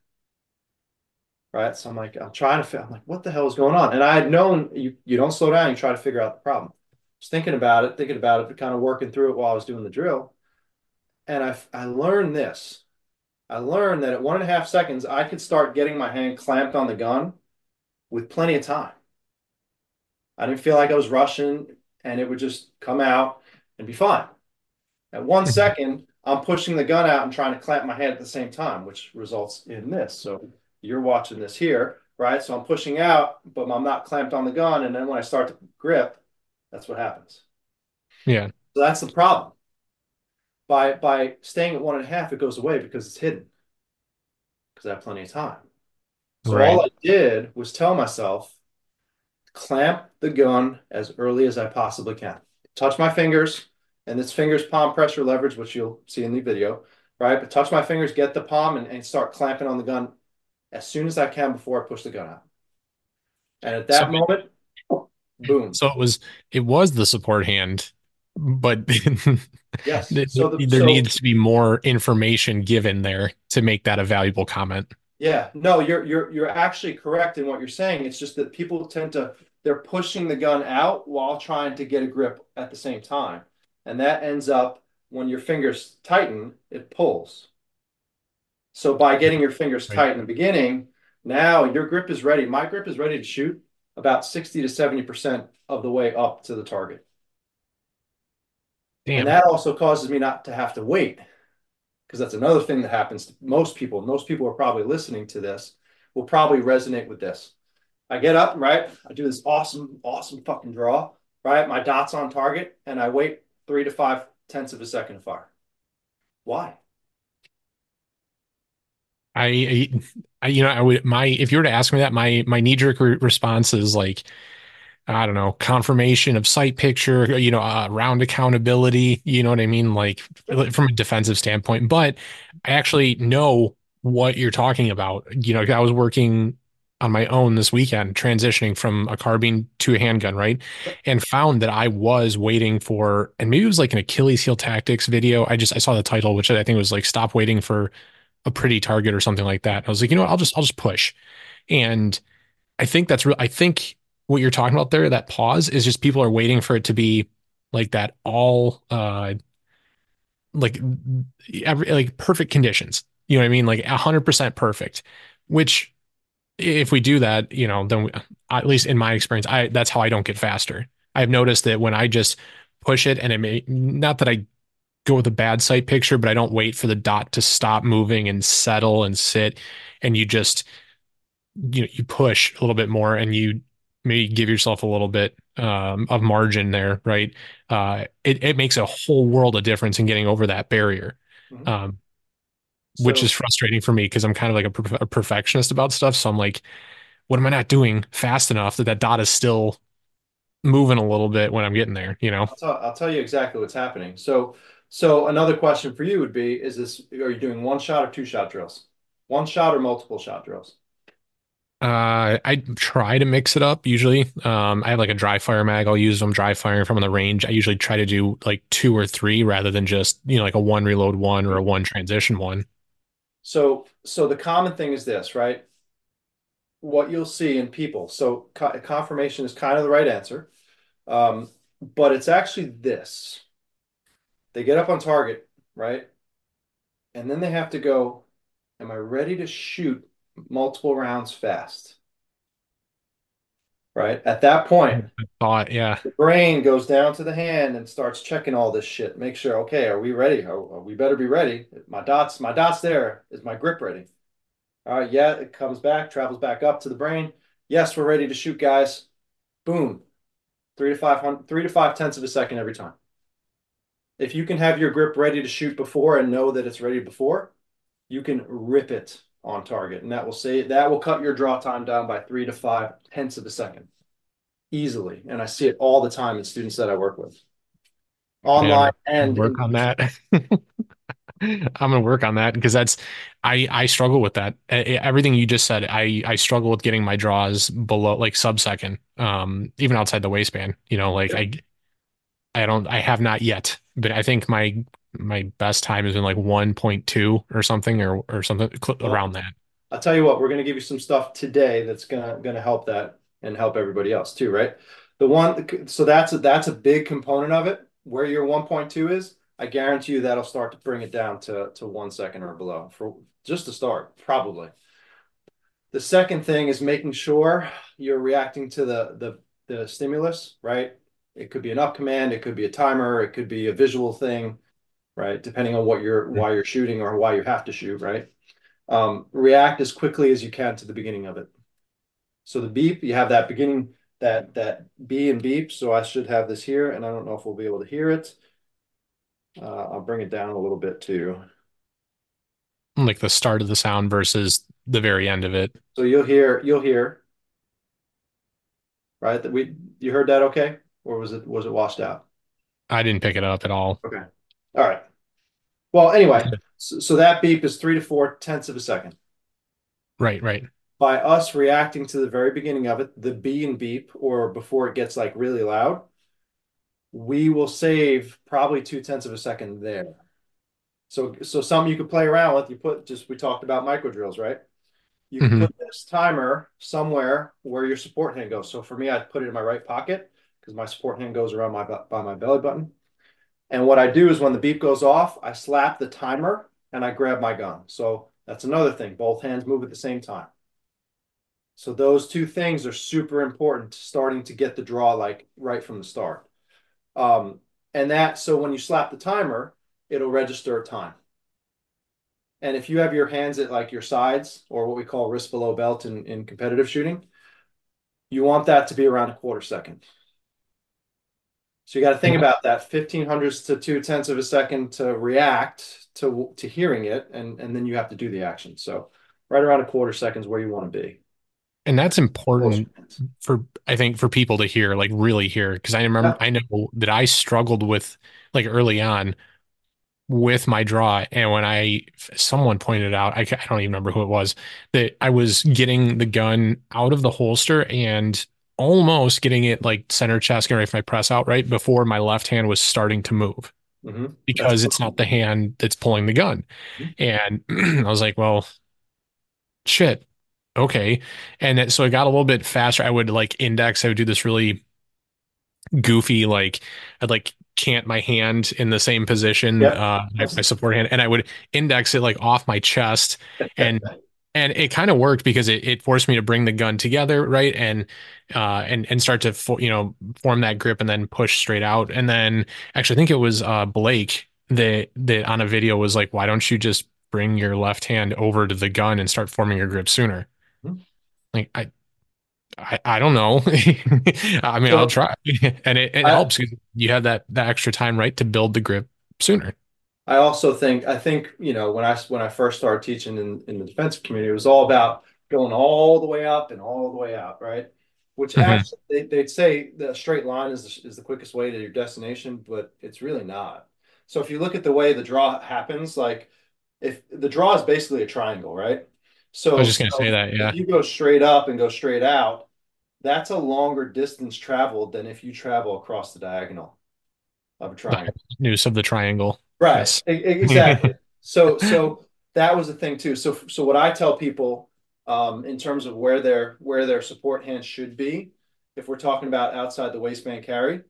Right. So I'm like, I'm trying to, I'm like, what the hell is going on? And I had known you, you don't slow down, you try to figure out the problem. I was thinking about it, thinking about it, but kind of working through it while I was doing the drill. And I, I learned this. I learned that at one and a half seconds, I could start getting my hand clamped on the gun with plenty of time. I didn't feel like I was rushing and it would just come out and be fine. At one <laughs> second, I'm pushing the gun out and trying to clamp my hand at the same time, which results in this. So you're watching this here, right? So I'm pushing out, but I'm not clamped on the gun. And then when I start to grip, that's what happens. Yeah. So that's the problem. By by staying at one and a half, it goes away because it's hidden. Because I have plenty of time. So Right. all I did was tell myself, clamp the gun as early as I possibly can. Touch my fingers, and it's fingers palm pressure leverage, which you'll see in the video, right? But touch my fingers, get the palm, and, and start clamping on the gun as soon as I can before I push the gun out. And at So that moment, boom. so it was it was the support hand, but <laughs> Yes. there So the there so needs to be more information given there to make that a valuable comment. Yeah, no, you're you're you're actually correct in what you're saying. It's just that people tend to they're pushing the gun out while trying to get a grip at the same time. And that ends up when your fingers tighten, it pulls. So by getting your fingers Right. tight in the beginning, now your grip is ready. My grip is ready to shoot about 60 to 70% of the way up to the target. And that also causes me not to have to wait because that's another thing that happens to most people. Most people are probably listening to this will probably resonate with this. I get up, right? I do this awesome, awesome fucking draw, right? My dot's on target, and I wait three to five tenths of a second to fire. Why? I, I, you know, I would my if you were to ask me that, my my knee jerk re response is like, I don't know, confirmation of sight picture, you know, uh, round accountability. You know what I mean, like from a defensive standpoint. But I actually know what you're talking about. You know, I was working on my own this weekend, transitioning from a carbine to a handgun, right? And found that I was waiting for, and maybe it was like an Achilles heel tactics video. I just I saw the title, which I think was like "Stop waiting for." a pretty target or something like that. I was like, you know what, I'll just I'll just push. And I think that's real I think what you're talking about there, that pause is just people are waiting for it to be like that all uh like every like perfect conditions. You know what I mean? Like 100% perfect, which if we do that, you know, then we, at least in my experience, I that's how I don't get faster. I've noticed that when I just push it and it may not that I go with a bad sight picture, but I don't wait for the dot to stop moving and settle and sit. And you just, you know, you push a little bit more and you maybe give yourself a little bit um, of margin there, right? Uh, it, it makes a whole world of difference in getting over that barrier, Mhm. um, which So is frustrating for me because I'm kind of like a, per- a perfectionist about stuff. So I'm like, what am I not doing fast enough that that dot is still moving a little bit when I'm getting there, you know? I'll tell, I'll tell you exactly what's happening. So so another question for you would be, is this are you doing one shot or two shot drills? One shot or multiple shot drills? Uh, I try to mix it up usually. Um, I have like a dry fire mag. I'll use them dry firing from the range. I usually try to do like two or three rather than just, you know, like a one reload one or a one transition one. So so the common thing is this, right? what you'll see in people. So co confirmation is kind of the right answer. Um, but it's actually this. They get up on target, right? And then they have to go, am I ready to shoot multiple rounds fast? Right? At that point, thought, yeah. the brain goes down to the hand and starts checking all this shit. Make sure, okay, are we ready? Are, are we better be ready? My dots, my dots there. Is my grip ready? All right, yeah, it comes back, travels back up to the brain. Yes, we're ready to shoot, guys. Boom. Three to five hundred, three to five tenths of a second every time. If you can have your grip ready to shoot before and know that it's ready before, you can rip it on target. And that will say that will cut your draw time down by three to five tenths of a second easily. And I see it all the time in students that I work with. Online yeah, and work on that. <laughs> I'm gonna work on that because that's I I struggle with that. Everything you just said, I I struggle with getting my draws below like sub second, um, even outside the waistband. You know, like yeah. I I don't I have not yet, but I think my my best time has been like 1.2 or something or or something well, around that. I'll tell you what, we're gonna give you some stuff today that's gonna gonna help that and help everybody else too, right? The one so that's a, that's a big component of it. Where your 1.2 is I guarantee you that'll start to bring it down to, to one second or below for just to start, probably. The second thing is making sure you're reacting to the, the, the stimulus, right? It could be an up command, it could be a timer, it could be a visual thing, right? Depending on what you're, why you're shooting or why you have to shoot, right? Um, react as quickly as you can to the beginning of it. So the beep, you have that beginning, that, that B and beep. So I should have this here and I don't know if we'll be able to hear it. Uh, I'll bring it down a little bit too. Like the start of the sound versus the very end of it. So you'll hear, you'll hear, right? That we, you heard that okay? Or was it, was it washed out? I didn't pick it up at all. Okay. All right. Well, anyway, so, so that beep is three to four tenths of a second. Right, right. By us reacting to the very beginning of it, the B and beep, or before it gets like really loud, we will save probably two tenths of a second there. So, so some you could play around with. You put just we talked about micro drills, right? You mm-hmm. put this timer somewhere where your support hand goes. So for me, I put it in my right pocket because my support hand goes around my by my belly button. And what I do is when the beep goes off, I slap the timer and I grab my gun. So that's another thing. Both hands move at the same time. So those two things are super important starting to get the draw like right from the start. Um, and that, so when you slap the timer, it'll register a time. And if you have your hands at like your sides or what we call wrist below belt in, in competitive shooting, you want that to be around a quarter second. So you got to think mm-hmm. about that 15 hundredths to two tenths of a second to react to to hearing it, and and then you have to do the action. So right around a quarter seconds where you want to be and that's important for i think for people to hear like really hear because i remember yeah. i know that i struggled with like early on with my draw and when i someone pointed out I, I don't even remember who it was that i was getting the gun out of the holster and almost getting it like center chest getting ready for my press out right before my left hand was starting to move mm-hmm. because that's it's not the hand that's pulling the gun mm-hmm. and <clears throat> i was like well shit okay. And it, so it got a little bit faster. I would like index, I would do this really goofy, like I'd like cant my hand in the same position, uh, my, my support hand, and I would index it like off my chest <laughs> and and it kind of worked because it, it forced me to bring the gun together right and uh and and start to fo- you know form that grip and then push straight out and then actually i think it was uh blake that that on a video was like why don't you just bring your left hand over to the gun and start forming your grip sooner like I, I, I don't know. <laughs> I mean, so, I'll try, <laughs> and it, it I, helps. You have that that extra time, right, to build the grip sooner. I also think I think you know when I when I first started teaching in in the defensive community, it was all about going all the way up and all the way out, right? Which mm-hmm. actually they, they'd say the straight line is the, is the quickest way to your destination, but it's really not. So if you look at the way the draw happens, like if the draw is basically a triangle, right? So I was just going to so say that, yeah. If you go straight up and go straight out, that's a longer distance traveled than if you travel across the diagonal of a triangle. News of the triangle. Right. Yes. Exactly. so so that was the thing too. So so what I tell people um, in terms of where their where their support hand should be. If we're talking about outside the waistband carry,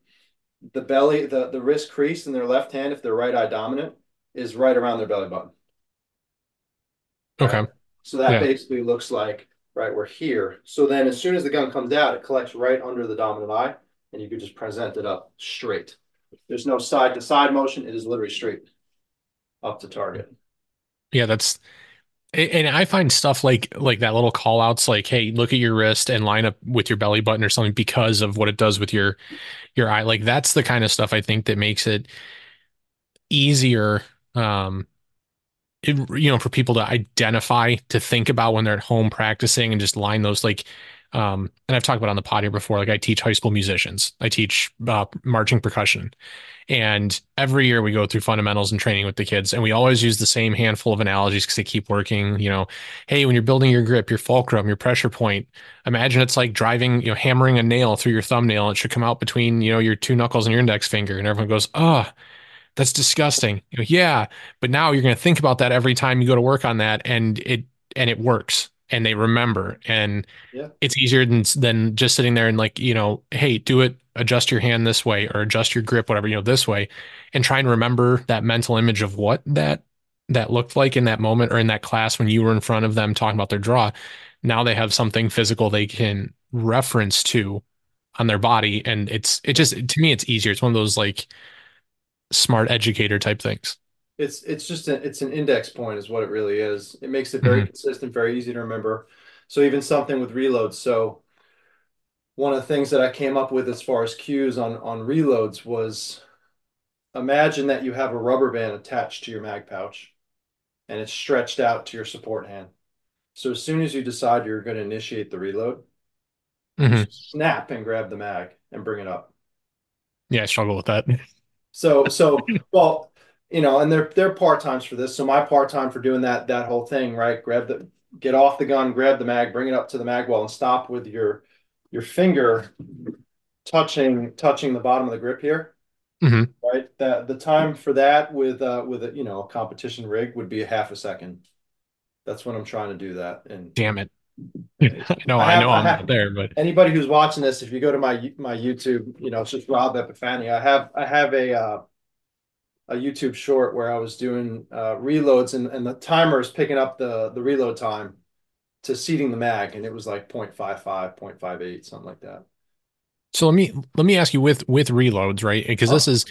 the belly, the the wrist crease in their left hand, if they're right eye dominant, is right around their belly button. Okay. Right? So that Yeah. basically looks like right we're here. So then as soon as the gun comes out, it collects right under the dominant eye, and you can just present it up straight. There's no side to side motion. It is literally straight up to target. Yeah, that's and I find stuff like like that little call outs like, hey, look at your wrist and line up with your belly button or something because of what it does with your your eye. Like that's the kind of stuff I think that makes it easier um it, you know for people to identify to think about when they're at home practicing and just line those like um and I've talked about on the pod here before like I teach high school musicians. I teach uh, marching percussion and every year we go through fundamentals and training with the kids, and we always use the same handful of analogies because they keep working. You know, hey, when you're building your grip, your fulcrum, your pressure point, imagine it's like driving, you know, hammering a nail through your thumbnail. It should come out between, you know, your two knuckles and your index finger. And everyone goes, oh, that's disgusting. You know, yeah, but now you're going to think about that every time you go to work on that, and it and it works, and they remember, and Yeah. it's easier than than just sitting there and like you know, hey, do it, adjust your hand this way or adjust your grip, whatever you know, this way, and try and remember that mental image of what that that looked like in that moment or in that class when you were in front of them talking about their draw. Now they have something physical they can reference to on their body, and it's it just to me it's easier. It's one of those like smart educator type things. It's it's just a, it's an index point is what it really is. It makes it very hmm consistent, very easy to remember. So even something with reloads. So one of the things that I came up with as far as cues on on reloads was imagine that you have a rubber band attached to your mag pouch and it's stretched out to your support hand. So as soon as you decide you're going to initiate the reload, you hmm snap and grab the mag and bring it up. Yeah, I struggle with that. So so <laughs> well, you know, and they're they're part times for this. So my part time for doing that that whole thing, right? Grab the get off the gun, grab the mag, bring it up to the mag well, and stop with your your finger touching touching the bottom of the grip here, hmm right? That the time for that with uh with a you know a competition rig would be a half a second. That's when I'm trying to do that. And Damn it. <laughs> I know, I know I I'm have not there, but anybody who's watching this, if you go to my my YouTube, you know, it's just Rob Epifania. I have I have a uh, a YouTube short where I was doing uh, reloads and, and the timer is picking up the the reload time to seating the mag, and it was like 0.55, 0.58, something like that. so let me let me ask you with with reloads, right? Because this Oh, is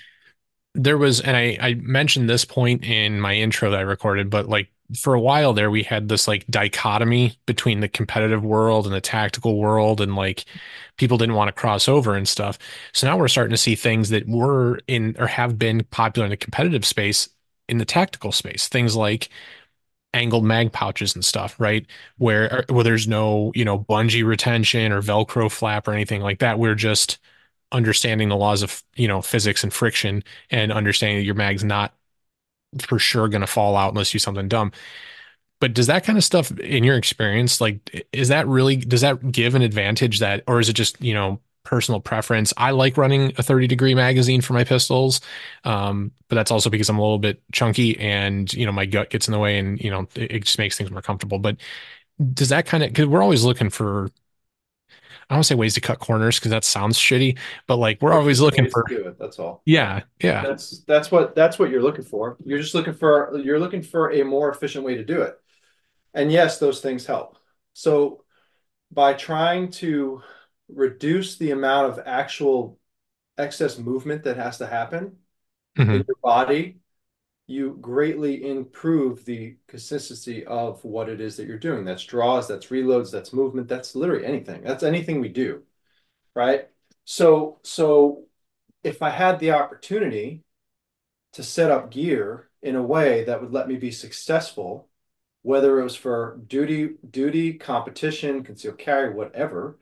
there was and I I mentioned this point in my intro that I recorded, but like for a while there we had this like dichotomy between the competitive world and the tactical world and like people didn't want to cross over and stuff. So now we're starting to see things that were in or have been popular in the competitive space in the tactical space. Things like angled mag pouches and stuff, right? Where where there's no, you know, bungee retention or Velcro flap or anything like that. We're just understanding the laws of, you know, physics and friction and understanding that your mag's not for sure going to fall out unless you do something dumb. But does that kind of stuff in your experience, like, is that really, does that give an advantage that, or is it just, you know, personal preference? I like running a 30 degree magazine for my pistols. Um, but that's also because I'm a little bit chunky and, you know, my gut gets in the way and, you know, it, it just makes things more comfortable. But does that kind of, because we're always looking for, I don't say ways to cut corners because that sounds shitty, but like we're always looking for, do it. That's all. yeah, yeah. That's that's what that's what you're looking for. You're just looking for you're looking for a more efficient way to do it. And yes, those things help. So by trying to reduce the amount of actual excess movement that has to happen hmm in your body, you greatly improve the consistency of what it is that you're doing. That's draws, that's reloads, that's movement, that's literally anything. That's anything we do, right? So, so if I had the opportunity to set up gear in a way that would let me be successful, whether it was for duty, duty, competition, concealed carry, whatever,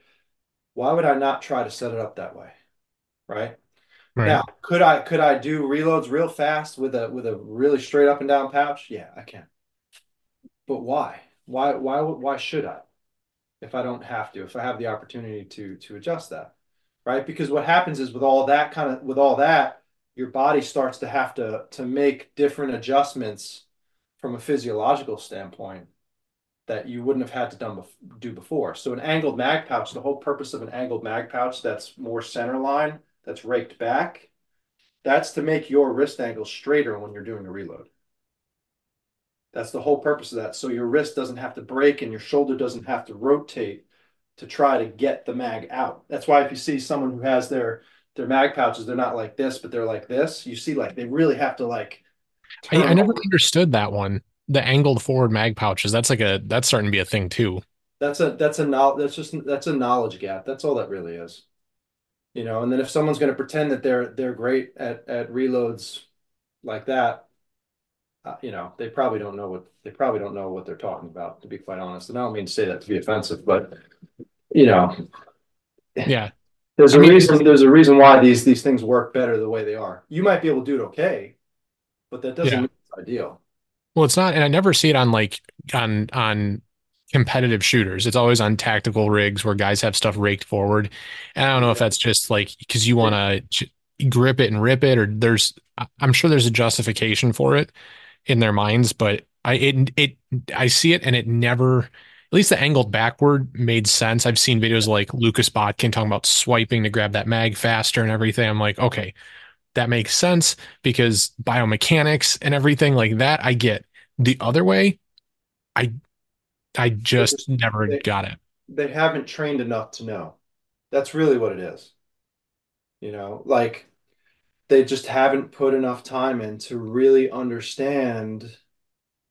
why would I not try to set it up that way, right? Right. Now, could I could I do reloads real fast with a with a really straight up and down pouch? Yeah, I can. But why? Why why why should I if I don't have to, if I have the opportunity to to adjust that? Right? Because what happens is with all that kind of with all that, your body starts to have to to make different adjustments from a physiological standpoint that you wouldn't have had to done do before. So an angled mag pouch, the whole purpose of an angled mag pouch that's more center line, that's raked back, that's to make your wrist angle straighter when you're doing a reload. That's the whole purpose of that. So your wrist doesn't have to break and your shoulder doesn't have to rotate to try to get the mag out. That's why if you see someone who has their their mag pouches, they're not like this, but they're like this. You see, like they really have to like. I, I never understood that one. The angled forward mag pouches. That's like a that's starting to be a thing too. That's a that's a. That's just that's a knowledge gap. That's all that really is. You know, and then if someone's going to pretend that they're they're great at at reloads like that, uh, you know, they probably don't know what they probably don't know what they're talking about. To be quite honest, and I don't mean to say that to be offensive, but you know, yeah, <laughs> there's a I mean, reason. There's a reason why these these things work better the way they are. You might be able to do it okay, but that doesn't yeah. mean it's ideal. Well, it's not, and I never see it on like on on competitive shooters. It's always on tactical rigs where guys have stuff raked forward. And I don't know if that's just like because you want to grip it and rip it, or there's I'm sure there's a justification for it in their minds, but I it it I see it and it never at least the angled backward made sense. I've seen videos like Lucas Botkin talking about swiping to grab that mag faster and everything. I'm like, okay, that makes sense because biomechanics and everything like that I get. The other way, I I just never they, got it. They haven't trained enough to know. That's really what it is. You know, like they just haven't put enough time in to really understand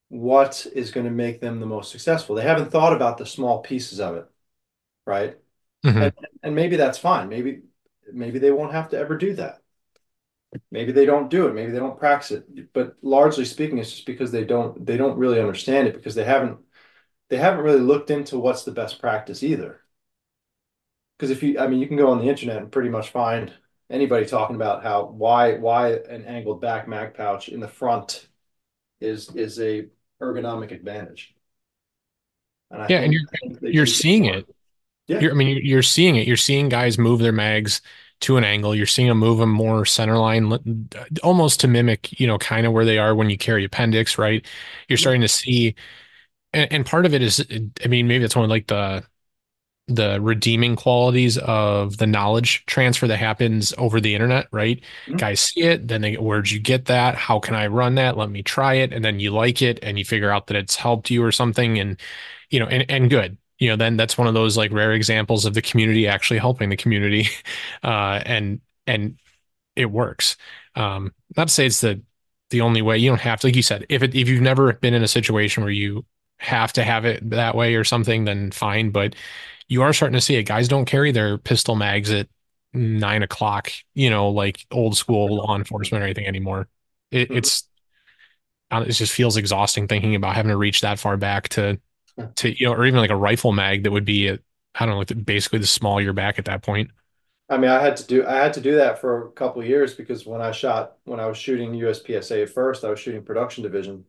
what is going to make them the most successful. They haven't thought about the small pieces of it, right? Mm-hmm. And, and maybe that's fine. Maybe maybe they won't have to ever do that. Maybe they don't do it. Maybe they don't practice it. But largely speaking, it's just because they don't they don't really understand it because they haven't they haven't really looked into what's the best practice either. Because if you, I mean, you can go on the internet and pretty much find anybody talking about how why why an angled back mag pouch in the front is is a ergonomic advantage. And yeah, think, and you're you're seeing it. Yeah, you're, I mean, you're, you're seeing it. You're seeing guys move their mags to an angle. You're seeing them move them more center line, almost to mimic, you know, kind of where they are when you carry appendix, right? You're starting to see, and, and part of it is, I mean, maybe it's one of like the the redeeming qualities of the knowledge transfer that happens over the internet, right? Mm-hmm. Guys see it, then they where'd you get that? How can I run that? Let me try it. And then you like it and you figure out that it's helped you or something. And, you know, and, and good. You know, then that's one of those like rare examples of the community actually helping the community. <laughs> Uh, and and it works. Um, not to say it's the the only way. You don't have to, like you said, if it if you've never been in a situation where you have to have it that way or something, then fine. But you are starting to see it. Guys don't carry their pistol mags at nine o'clock, you know, like old school law enforcement or anything anymore. It, mm-hmm. It's it just feels exhausting thinking about having to reach that far back to to you know, or even like a rifle mag that would be at I don't know, like basically the small your back at that point. I mean, I had to do I had to do that for a couple years because when I shot when I was shooting USPSA at first, I was shooting production division,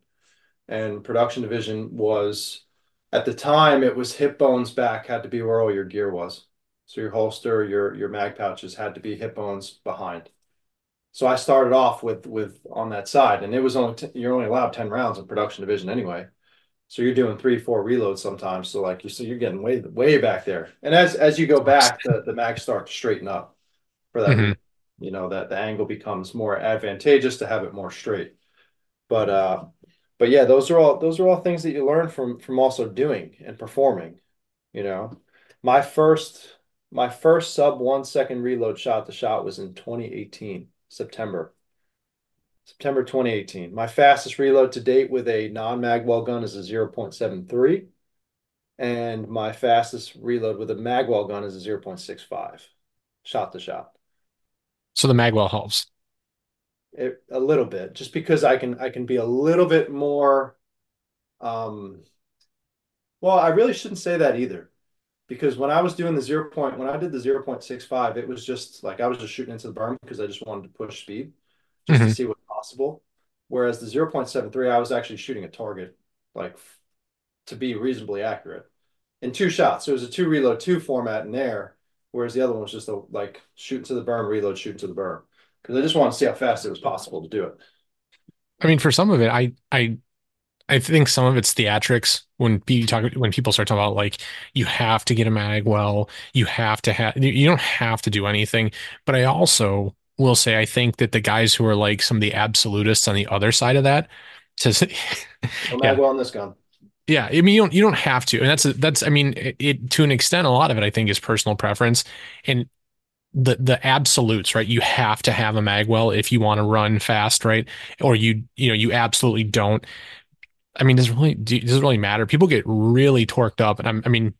and production division was at the time it was hip bones back had to be where all your gear was. So your holster, your your mag pouches had to be hip bones behind. So I started off with with on that side, and it was only t- you're only allowed ten rounds in production division anyway. So you're doing three, four reloads sometimes. So like you so you're getting way way back there. And as as you go back, the, the mags start to straighten up for that. Mm-hmm. You know that the angle becomes more advantageous to have it more straight. But uh but yeah, those are all those are all things that you learn from from also doing and performing. You know, my first my first sub one second reload shot the shot was in 2018 September. September 2018. My fastest reload to date with a non-magwell gun is a 0.73 and my fastest reload with a magwell gun is a 0.65 shot to shot. So the magwell helps it, a little bit just because I can I can be a little bit more um well I really shouldn't say that either. Because when I was doing the zero point when I did the 0.65 it was just like I was just shooting into the berm because I just wanted to push speed just mm-hmm. to see what's possible. Whereas the 0.73 I was actually shooting a target like to be reasonably accurate. In two shots so it was a two reload two format in there whereas the other one was just a like shooting to the berm reload shooting to the berm because I just want to see how fast it was possible to do it. I mean, for some of it, I I I think some of it's theatrics when people talk when people start talking about like you have to get a mag well, you have to have you don't have to do anything. But I also will say I think that the guys who are like some of the absolutists on the other side of that says <laughs> mag yeah. well in this gun. Yeah, I mean you don't you don't have to. And that's that's I mean it, it to an extent a lot of it I think is personal preference and the the absolutes, right? You have to have a magwell if you want to run fast, right? Or you you know you absolutely don't. I mean, does it really do, does it really matter? People get really torqued up, and I'm, I mean,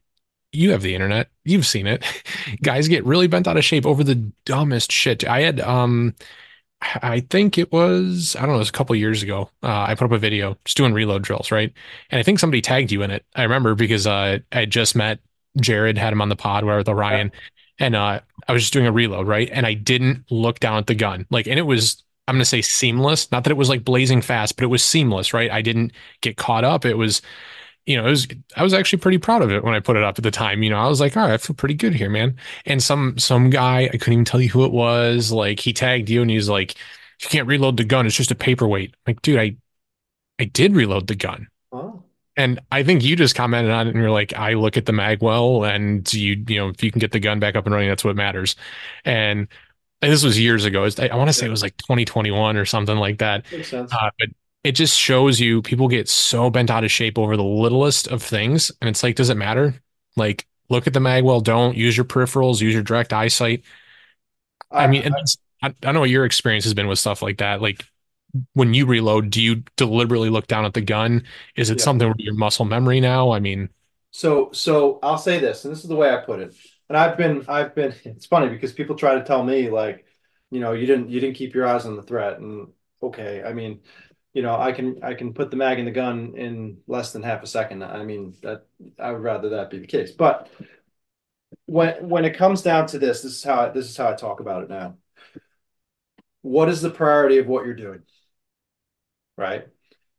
you have the internet, you've seen it. <laughs> Guys get really bent out of shape over the dumbest shit. I had um, I think it was I don't know, it was a couple years ago. Uh, I put up a video just doing reload drills, right? And I think somebody tagged you in it. I remember because uh, I just met Jared, had him on the pod where with Yeah. And uh, I was just doing a reload, right? And I didn't look down at the gun, like, and it was I'm gonna say seamless. Not that it was like blazing fast, but it was seamless, right? I didn't get caught up. It was you know, it was I was actually pretty proud of it when I put it up at the time. You know, I was like, all right, I feel pretty good here, man. And some some guy, I couldn't even tell you who it was, like he tagged you and he's like, you can't reload the gun, it's just a paperweight. I'm like, dude, I I did reload the gun. And I think you just commented on it and you're like, I look at the magwell and you, you know, if you can get the gun back up and running, that's what matters. And, and this was years ago. I, I want to say it was like 2021 or something like that. Uh, but it just shows you people get so bent out of shape over the littlest of things. And it's like, does it matter? Like, look at the magwell, don't use your peripherals, use your direct eyesight. I I, mean, I, I don't know what your experience has been with stuff like that. Like, when you reload, do you deliberately look down at the gun? Is it yeah. something where your muscle memory now? I mean, So, so I'll say this, and this is the way I put it. And I've been, I've been. <laughs> It's funny because people try to tell me like, you know, you didn't, you didn't keep your eyes on the threat. And okay, I mean, you know, I can, I can put the mag in the gun in less than half a second. I mean, that I would rather that be the case. But when, when it comes down to this, this is how, I, this is how I talk about it now. What is the priority of what you're doing? Right?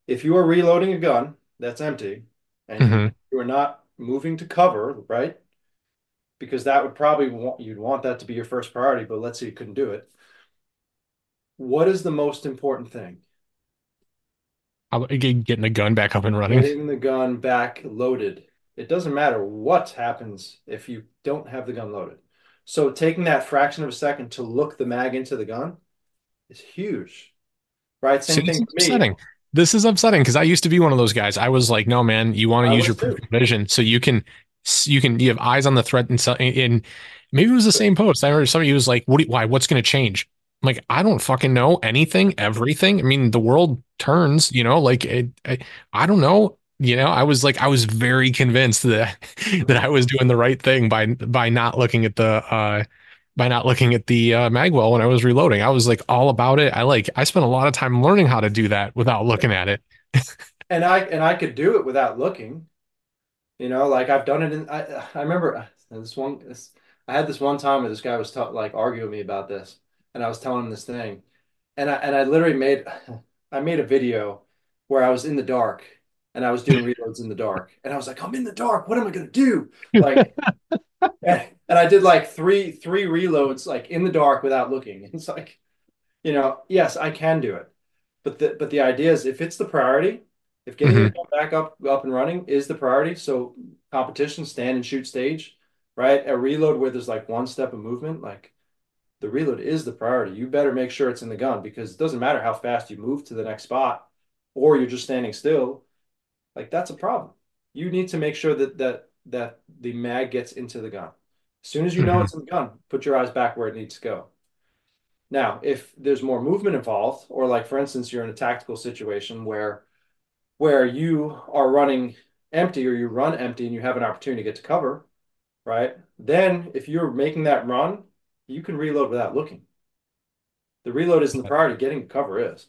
If you are reloading a gun that's empty and you, mhm. you are not moving to cover, right? because that would probably want you'd want that to be your first priority, but let's say you couldn't do it. What is the most important thing? How about get- getting the gun back up and running? Getting the gun back loaded. It doesn't matter what happens if you don't have the gun loaded. So taking that fraction of a second to look the mag into the gun is huge, right? See, Same this thing is for me. upsetting. This is upsetting because I used to be one of those guys. I was like, no, man, you want to use your vision so you can, you can, you have eyes on the threat and so, and maybe it was the same post. I remember somebody was like, what, do you- why, what's going to change? I'm like, I don't fucking know anything, everything. I mean, the world turns, you know, like it, I, I don't know. You know, I was like, I was very convinced that <laughs> that I was doing the right thing by by not looking at the uh by not looking at the uh, magwell when I was reloading. I was like all about it. I like I spent a lot of time learning how to do that without looking at it. <laughs> And I and I could do it without looking. You know, like I've done it in I I remember this one this, I had this one time where this guy was like arguing with me about this and I was telling him this thing and I and I literally made <laughs> I made a video where I was in the dark and I was doing <laughs> reloads in the dark and I was like I'm in the dark what am I gonna do like and, I did like three three reloads like in the dark without looking <laughs> it's like you know yes I can do it but the but the idea is if it's the priority if getting Mhm. gun back up up and running is the priority so competition stand and shoot stage right a reload where there's like one step of movement like the reload is the priority. You better make sure it's in the gun because it doesn't matter how fast you move to the next spot or you're just standing still. Like that's a problem. You need to make sure that that that the mag gets into the gun. As soon as you know Mhm. it's in the gun, put your eyes back where it needs to go. Now, if there's more movement involved, or like for instance, you're in a tactical situation where where you are running empty or you run empty and you have an opportunity to get to cover, right? Then if you're making that run, you can reload without looking. The reload isn't the priority, getting cover is.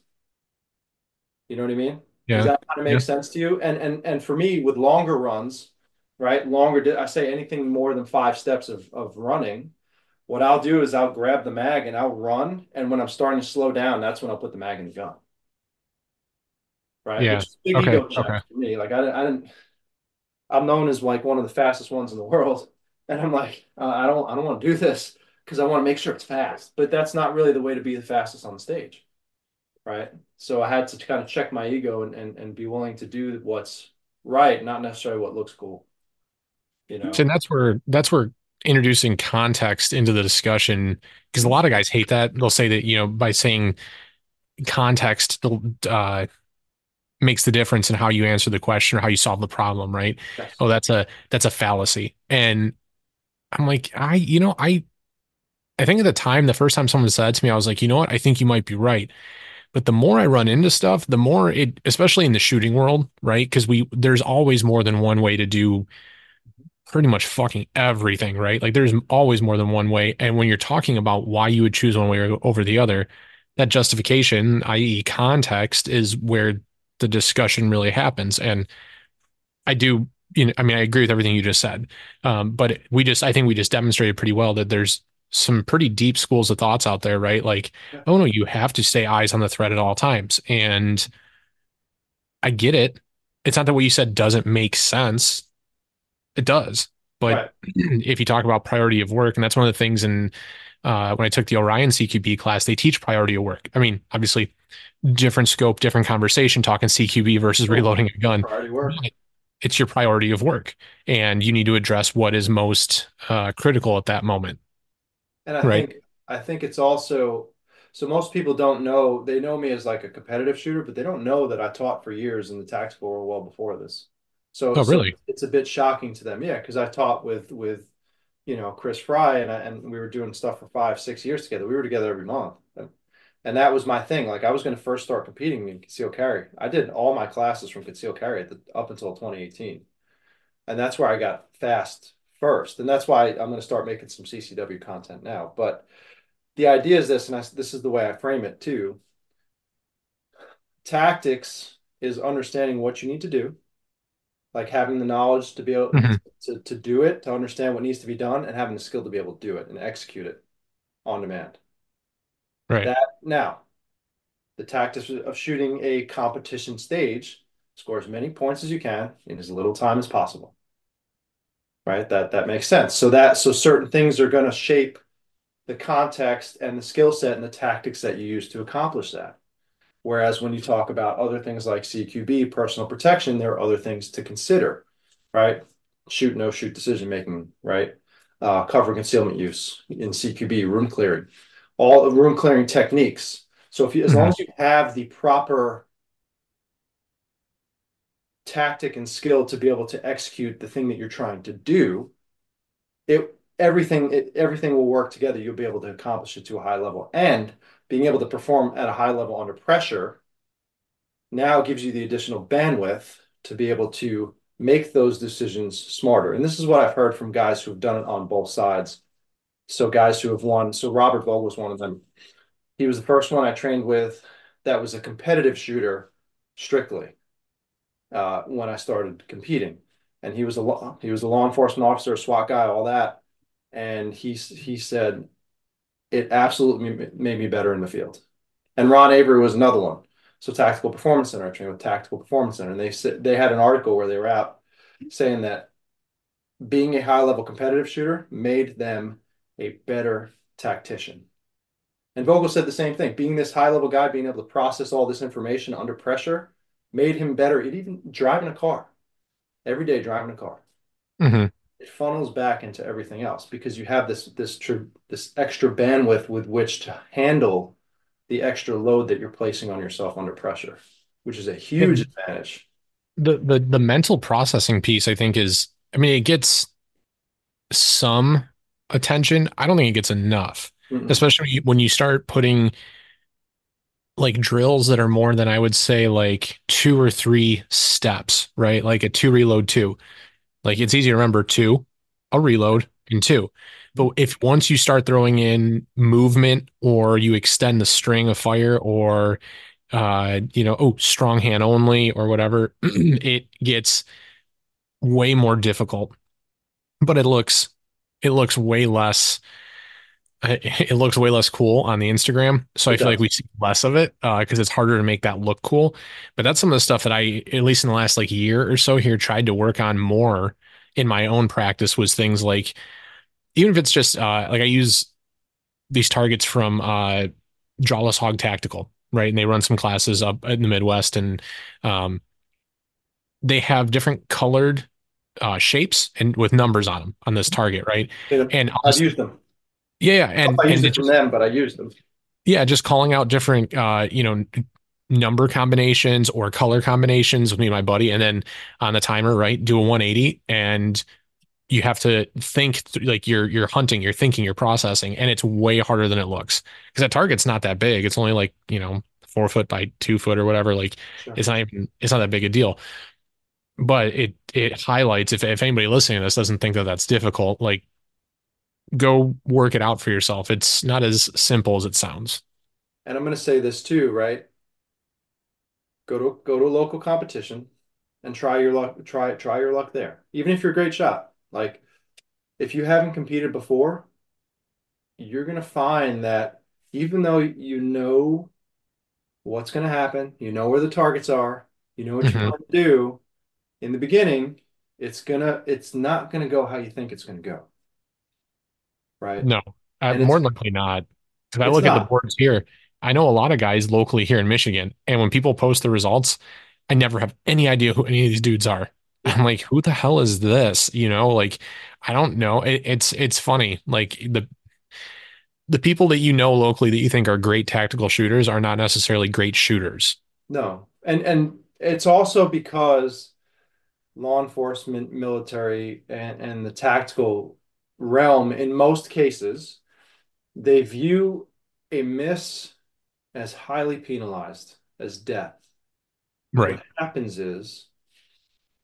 You know what I mean? Yeah. Does Yeah. that kind of Yeah. make sense to you? And and and for me, with longer runs, right? Longer, I say anything more than five steps of of running. What I'll do is I'll grab the mag and I'll run, and when I'm starting to slow down, that's when I'll put the mag in the gun, right? Yeah. Which is a big Okay. ego check Okay. for me. Like I, I didn't. I'm known as like one of the fastest ones in the <laughs> world, and I'm like, uh, I don't, I don't want to do this because I want to make sure it's fast. But that's not really the way to be the fastest on the stage right? So I had to kind of check my ego and, and, and be willing to do what's right, not necessarily what looks cool, you know? And that's where that's where introducing context into the discussion, because a lot of guys hate that. They'll say that, you know, by saying context uh, makes the difference in how you answer the question or how you solve the problem, right? Yes. Oh, that's a that's a fallacy. And I'm like, I, you know, I I think at the time, the first time someone said to me, I was like, you know what? I think you might be right. But the more I run into stuff, the more it, especially in the shooting world, right? Because we, there's always more than one way to do pretty much fucking everything, right? Like there's always more than one way. And when you're talking about why you would choose one way over the other, that justification, i.e., context, is where the discussion really happens. And I do, you know, I mean, I agree with everything you just said. Um, but we just, I think we just demonstrated pretty well that there's some pretty deep schools of thoughts out there, right? Like, yeah. oh no, you have to stay eyes on the thread at all times. And I get it. It's not that what you said doesn't make sense. It does. But right. <clears throat> if you talk about priority of work, and that's one of the things in uh, when I took the Orion CQB class, they teach priority of work. I mean, obviously, different scope, different conversation, talking CQB versus reloading a gun. It's your priority of work, and you need to address what is most uh, critical at that moment. And I right. think I think it's also so most people don't know they know me as like a competitive shooter, but they don't know that I taught for years in the tactical world well before this. So, oh, really? So it's a bit shocking to them, yeah, because I taught with with you know Chris Fry and I, and we were doing stuff for five six years together. We were together every month, and, and that was my thing. Like I was going to first start competing in concealed carry. I did all my classes from concealed carry the, up until 2018, and that's where I got fast first. And that's why I'm going to start making some CCW content now. But the idea is this, and I, this is the way I frame it too. Tactics is understanding what you need to do, like having the knowledge to be able mm-hmm. to, to do it, to understand what needs to be done, and having the skill to be able to do it and execute it on demand. Right. That now, the tactics of shooting a competition stage score as many points as you can in as little time as possible right? That that makes sense. So that so certain things are going to shape the context and the skill set and the tactics that you use to accomplish that. Whereas when you talk about other things like CQB, personal protection, there are other things to consider, right? Shoot, no shoot decision making, right? Uh, cover concealment use in CQB, room clearing, all room clearing techniques. So if you, as long as you have the proper tactic and skill to be able to execute the thing that you're trying to do, it everything it, everything will work together. You'll be able to accomplish it to a high level, and being able to perform at a high level under pressure now gives you the additional bandwidth to be able to make those decisions smarter. And this is what I've heard from guys who have done it on both sides. So guys who have won. So Robert Vogel was one of them. He was the first one I trained with that was a competitive shooter strictly uh, when I started competing. And he was a law, he was a law enforcement officer, a SWAT guy, all that. And he he said it absolutely made me better in the field. And Ron Avery was another one. So Tactical Performance Center, I trained with Tactical Performance Center, and they they had an article where they were out saying that being a high level competitive shooter made them a better tactician. And Vogel said the same thing. Being this high level guy, being able to process all this information under pressure made him better It even driving a car every day driving a car mm-hmm. It funnels back into everything else because you have this this this extra bandwidth with which to handle the extra load that you're placing on yourself under pressure which is a huge advantage the the the mental processing piece i think is i mean it gets some attention i don't think it gets enough mm especially when you start putting like drills that are more than I would say like two or three steps, right? Like a two reload two. Like it's easy to remember two, a reload, and two. But if once you start throwing in movement or you extend the string of fire or uh, you know, oh, strong hand only or whatever, <clears throat> it gets way more difficult. But it looks it looks way less <laughs> it looks way less cool on the Instagram. So it I feel does. like we see less of it because uh, it's harder to make that look cool. But that's some of the stuff that I, at least in the last like year or so here, tried to work on more in my own practice was things like, even if it's just uh, like I use these targets from uh, Jawless Hog Tactical. right? And they run some classes up in the Midwest, and um, they have different colored uh, shapes and with numbers on them on this target, right? And I've used them. Yeah, yeah, and I used and it from them, but I used them. yeah, just calling out different, uh, you know, number combinations or color combinations with me and my buddy, and then on the timer, right, do a 180, and you have to think th- like you're you're hunting, you're thinking, you're processing, and it's way harder than it looks because that target's not that big. It's only like you know four foot by two foot or whatever. Like Sure. it's not even it's not that big a deal. But it it highlights if if anybody listening to this doesn't think that that's difficult, like go work it out for yourself. It's not as simple as it sounds. And I'm going to say this too, right? Go to go to a local competition and try your luck. Try try your luck there. Even if you're a great shot, like if you haven't competed before, you're going to find that even though you know what's going to happen, you know where the targets are, you know what you Mhm. want to do in the beginning, it's gonna it's not going to go how you think it's going to go, right? No, uh, more than likely not. Because I look at the boards here, I know a lot of guys locally here in Michigan, and when people post the results, I never have any idea who any of these dudes are. <laughs> I'm like, who the hell is this? You know, like I don't know. It, it's it's funny. Like the the people that you know locally that you think are great tactical shooters are not necessarily great shooters. No. And and it's also because law enforcement, military, and, and the tactical realm, in most cases, they view a miss as highly penalized, as death. Right. What happens is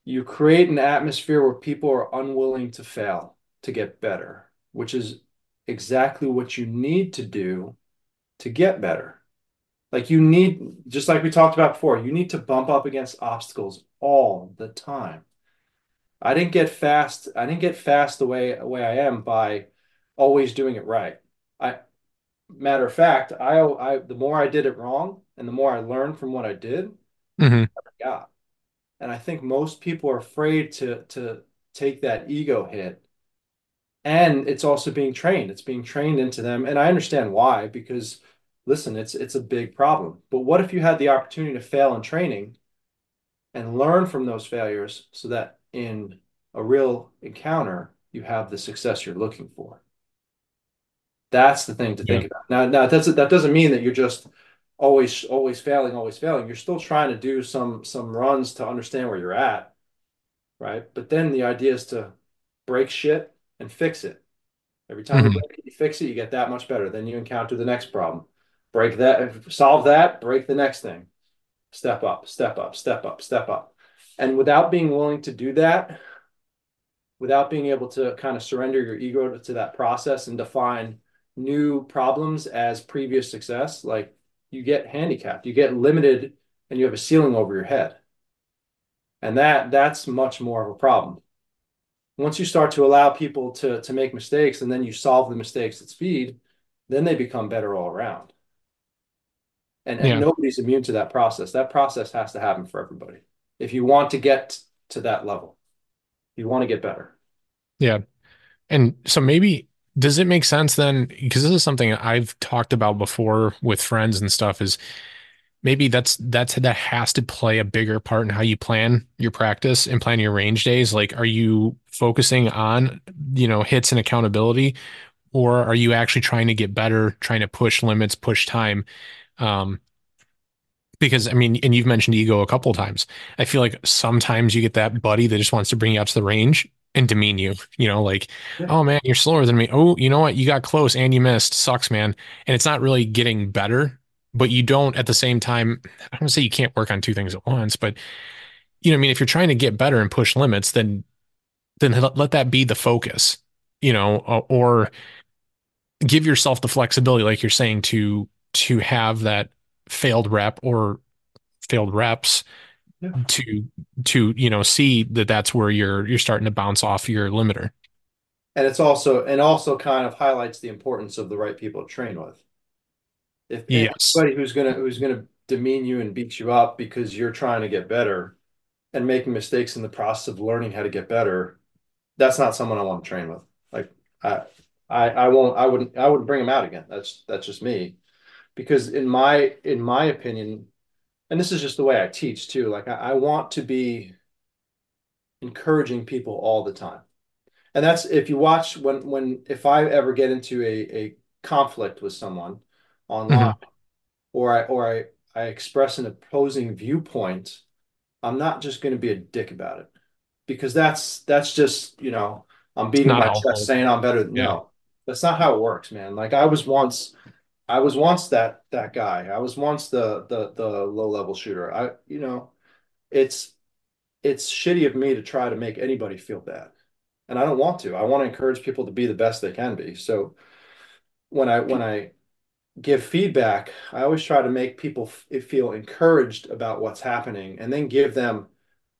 you create an atmosphere where people are unwilling to fail to get better, which is exactly what you need to do to get better. Like you need, just like we talked about before, you need to bump up against obstacles all the time. I didn't get fast. I didn't get fast the way the way I am by always doing it right. I, matter of fact, I, I the more I did it wrong and the more I learned from what I did, hmm I got. And I think most people are afraid to to take that ego hit. And it's also being trained. It's being trained into them. And I understand why, because listen, it's it's a big problem. But what if you had the opportunity to fail in training and learn from those failures so that in a real encounter, you have the success you're looking for? That's the thing to Yeah. think about. Now, now that's that doesn't mean that you're just always always failing, always failing. You're still trying to do some some runs to understand where you're at, right? But then the idea is to break shit and fix it. Every time you hmm break you fix it, you get that much better. Then you encounter the next problem. Break that, solve that, break the next thing. Step up, step up, step up, step up. And without being willing to do that, without being able to kind of surrender your ego to, to that process and define new problems as previous success, like you get handicapped, you get limited, and you have a ceiling over your head. And that that's much more of a problem. Once you start to allow people to to make mistakes and then you solve the mistakes at speed, then they become better all around. And and Yeah. nobody's immune to that process. That process has to happen for everybody. If you want to get to that level, you want to get better. Yeah. And so maybe does it make sense then? Because this is something I've talked about before with friends and stuff, is maybe that's that's that has to play a bigger part in how you plan your practice and plan your range days. Like, are you focusing on, you know, hits and accountability, or are you actually trying to get better, trying to push limits, push time? Um, because I mean, and you've mentioned ego a couple of times. I feel like sometimes you get that buddy that just wants to bring you out to the range and demean you, you know, like, Yeah. oh man, you're slower than me. Oh, you know what? You got close and you missed. Sucks, man. And it's not really getting better, but you don't at the same time, I don't say you can't work on two things at once, but you know, I mean, if you're trying to get better and push limits, then then let, that be the focus, you know, or give yourself the flexibility, like you're saying, to to have that failed rep or failed reps Yeah. to to you know see that that's where you're you're starting to bounce off your limiter. And it's also and also kind of highlights the importance of the right people to train with. If Yes. anybody who's gonna who's gonna demean you and beat you up because you're trying to get better and making mistakes in the process of learning how to get better, that's not someone I want to train with. Like I I I won't I wouldn't I wouldn't bring them out again. That's that's just me. Because in my in my opinion, and this is just the way I teach too, like I, I want to be encouraging people all the time. And that's if you watch when when if I ever get into a, a conflict with someone online hmm or I or I, I express an opposing viewpoint, I'm not just going to be a dick about it because that's that's just, you know, I'm beating not my chest saying I'm better than Yeah. no. That's not how it works, man. Like I was once I was once that that guy. I was once the the the low level shooter. I you know, it's it's shitty of me to try to make anybody feel bad. And I don't want to. I want to encourage people to be the best they can be. So when I when I give feedback, I always try to make people feel encouraged about what's happening and then give them,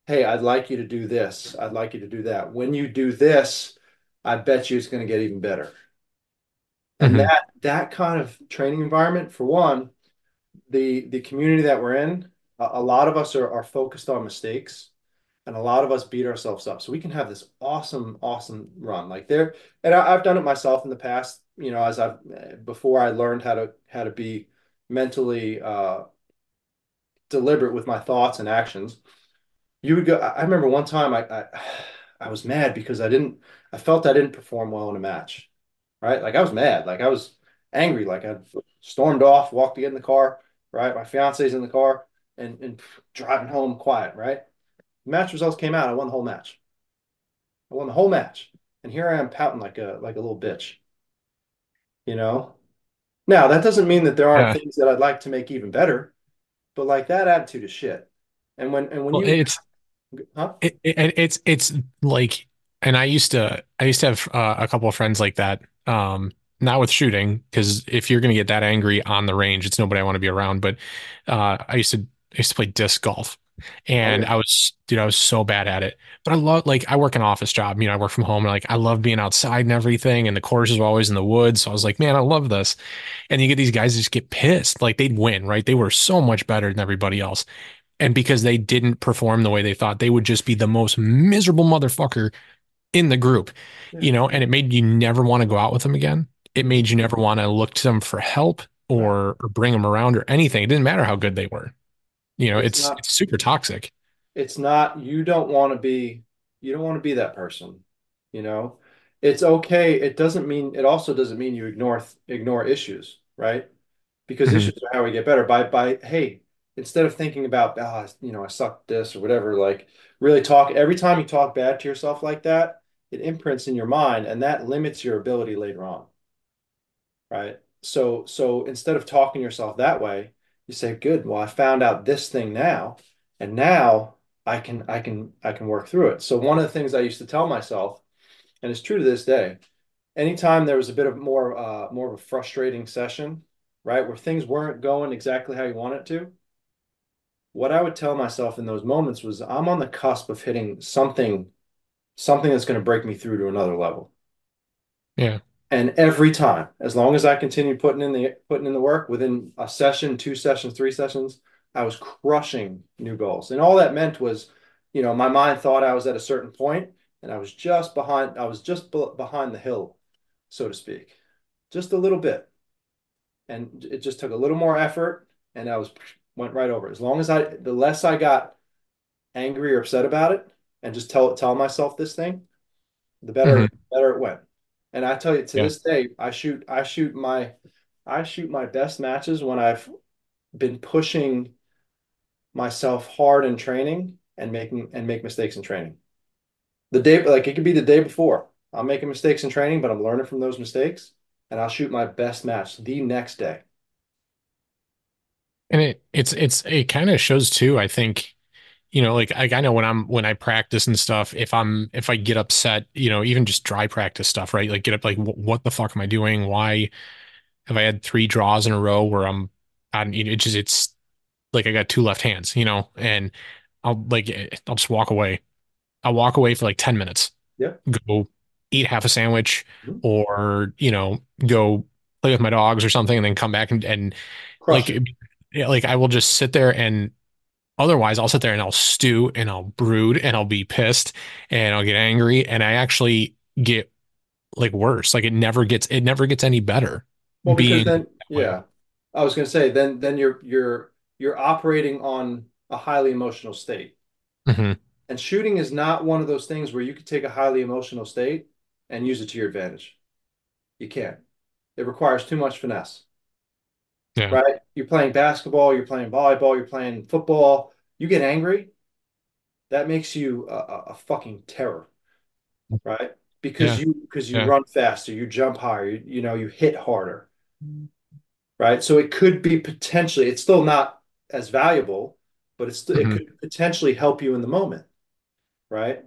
hey, I'd like you to do this. I'd like you to do that. When you do this, I bet you it's going to get even better. And hmm that that kind of training environment, for one, the the community that we're in, a, a lot of us are, are focused on mistakes and a lot of us beat ourselves up. So we can have this awesome, awesome run. Like there, and I, I've done it myself in the past, you know, as I've before I learned how to how to be mentally uh deliberate with my thoughts and actions. You would go, I remember one time I I, <sighs> I was mad because I didn't I felt I didn't perform well in a match. Right? Like I was mad. Like I was angry. Like I stormed off, walked to get in the car, right? My fiance's in the car and and driving home quiet, right? match results came out. I won the whole match. I won the whole match. And here I am pouting like a like a little bitch, you know? Now, that doesn't mean that there aren't Yeah. things that I'd like to make even better, but like that attitude is shit. And when and when Well, you it's huh? it, it, it's it's like, and I used to I used to have uh, a couple of friends like that. Um, not with shooting, because if you're gonna get that angry on the range, it's nobody I want to be around. But uh, I used to I used to play disc golf, and. I was dude, I was so bad at it. But I love like I work an office job, you know, I work from home, and like I love being outside and everything. And the courses were always in the woods, so I was like, man, I love this. And you get these guys just get pissed, like they'd win, right? They were so much better than everybody else. And because they didn't perform the way they thought, they would just be the most miserable motherfucker in the group, Yeah. you know, and it made you never want to go out with them again. It made you never want to look to them for help or, or bring them around or anything. It didn't matter how good they were. You know, It's it's not it's super toxic. it's not you don't want to be you don't want to be that person, you know? It's okay. It doesn't mean it also doesn't mean you ignore ignore issues, right? because Mhm. issues are how we get better by by hey instead of thinking about ah you know I suck this or whatever like really talk every time you talk bad to yourself like that it imprints in your mind and that limits your ability later on right? So so instead of talking yourself that way you say good well I found out this thing now and now I can I can I can work through it. So one of the things I used to tell myself and it's true to this day anytime there was a bit of more uh more of a frustrating session, right, where things weren't going exactly how you want it to, what I would tell myself in those moments was I'm on the cusp of hitting something something that's going to break me through to another level. Yeah. And every time, as long as I continued putting in the putting in the work within a session, two sessions, three sessions, I was crushing new goals. And all that meant was, you know, my mind thought I was at a certain point and I was just behind I was just be behind the hill, so to speak. Just a little bit. and it just took a little more effort and I was went right over. As long as I the less I got angry or upset about it and just tell tell myself this thing, the better hmm better it went. And I tell you to Yeah. this day, I shoot I shoot my I shoot my best matches when I've been pushing myself hard in training and making and make mistakes in training. The day like it could be the day before. I'm making mistakes in training, but I'm learning from those mistakes and I'll shoot my best match the next day. And it it's it's it kind of shows too, I think, you know, like, like I know when I'm when I practice and stuff, if I'm if I get upset, you know, even just dry practice stuff, right? Like get up like wh- what the fuck am I doing? Why have I had three draws in a row where I'm on, you know, it just it's like I got two left hands, you know, and I'll like eh, I'll just walk away. I'll walk away for like 10 minutes, Yep. go eat half a sandwich Mhm. or, you know, go play with my dogs or something and then come back and, and Crush like it. Yeah, like I will just sit there and otherwise I'll sit there and I'll stew and I'll brood and I'll be pissed and I'll get angry and I actually get like worse. Like it never gets it never gets any better Well, because then, yeah, I was going to say then then you're you're you're operating on a highly emotional state. hmm And shooting is not one of those things where you could take a highly emotional state and use it to your advantage. You can't. It requires too much finesse, Yeah. right? You're playing basketball, you're playing volleyball, you're playing football. You get angry, that makes you a, a, fucking terror, right? Because Yeah. you because you Yeah. run faster, you jump higher, you, you know, you hit harder, right? So it could be potentially, it's still not as valuable, but it's it hmm could potentially help you in the moment, right?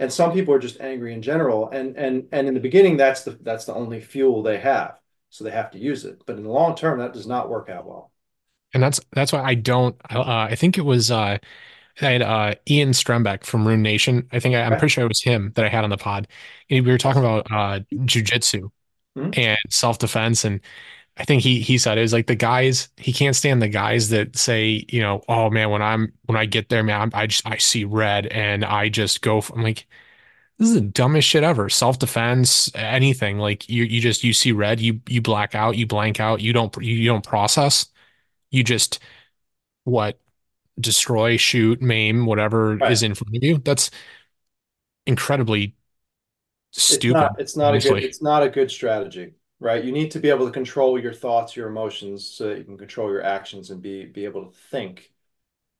And some people are just angry in general, and and and in the beginning, that's the that's the only fuel they have, so they have to use it. But in the long term, that does not work out well. And that's that's why I don't. Uh, I think it was uh, I had uh, Ian Strembeck from Rune Nation. I think I, I'm Okay. pretty sure it was him that I had on the pod. And we were talking about uh, jujitsu Mhm. and self defense, and I think he he said it was like the guys he can't stand the guys that say you know oh man when I'm when I get there man I'm, I just I see red and I just go for, I'm like this is the dumbest shit ever. Self defense anything. Like you you just you see red you you black out you blank out. You don't you don't process. You just what destroy shoot maim whatever Right. is in front of you. That's incredibly It's not stupid it's not a good it's not a good strategy, right? You need to be able to control your thoughts, your emotions, so that you can control your actions and be be able to think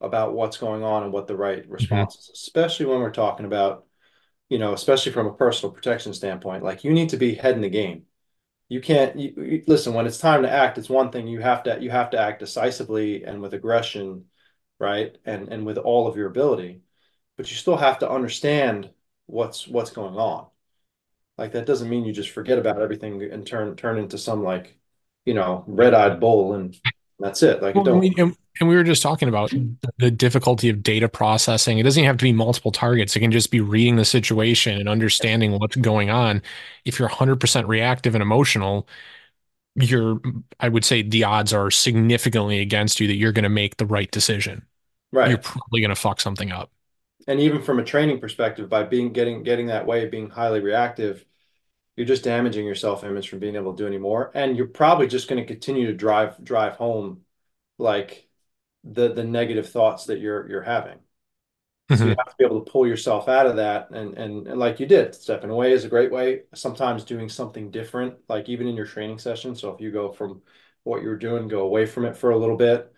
about what's going on and what the right hmm response is, especially when we're talking about, you know, especially from a personal protection standpoint. Like you need to be head in the game. You can't you, you- listen when it's time to act, it's one thing you have to you have to act decisively and with aggression, right? And and with all of your ability, but you still have to understand what's what's going on. Like that doesn't mean you just forget about everything and turn turn into some like, you know, red-eyed bull and that's it. Like it Well, I don't mean, and, and we were just talking about the difficulty of data processing. It doesn't even have to be multiple targets. It can just be reading the situation and understanding what's going on. If you're 100% reactive and emotional, you're, I would say the odds are significantly against you that you're going to make the right decision. Right. You're probably going to fuck something up. And even from a training perspective, by being getting getting that way, being highly reactive, you're just damaging your self-image from being able to do any more. And you're probably just going to continue to drive drive home like the the negative thoughts that you're you're having. So you hmm have to be able to pull yourself out of that and, and and like you did, stepping away is a great way. Sometimes doing something different, like even in your training session. So if you go from what you're doing, go away from it for a little bit,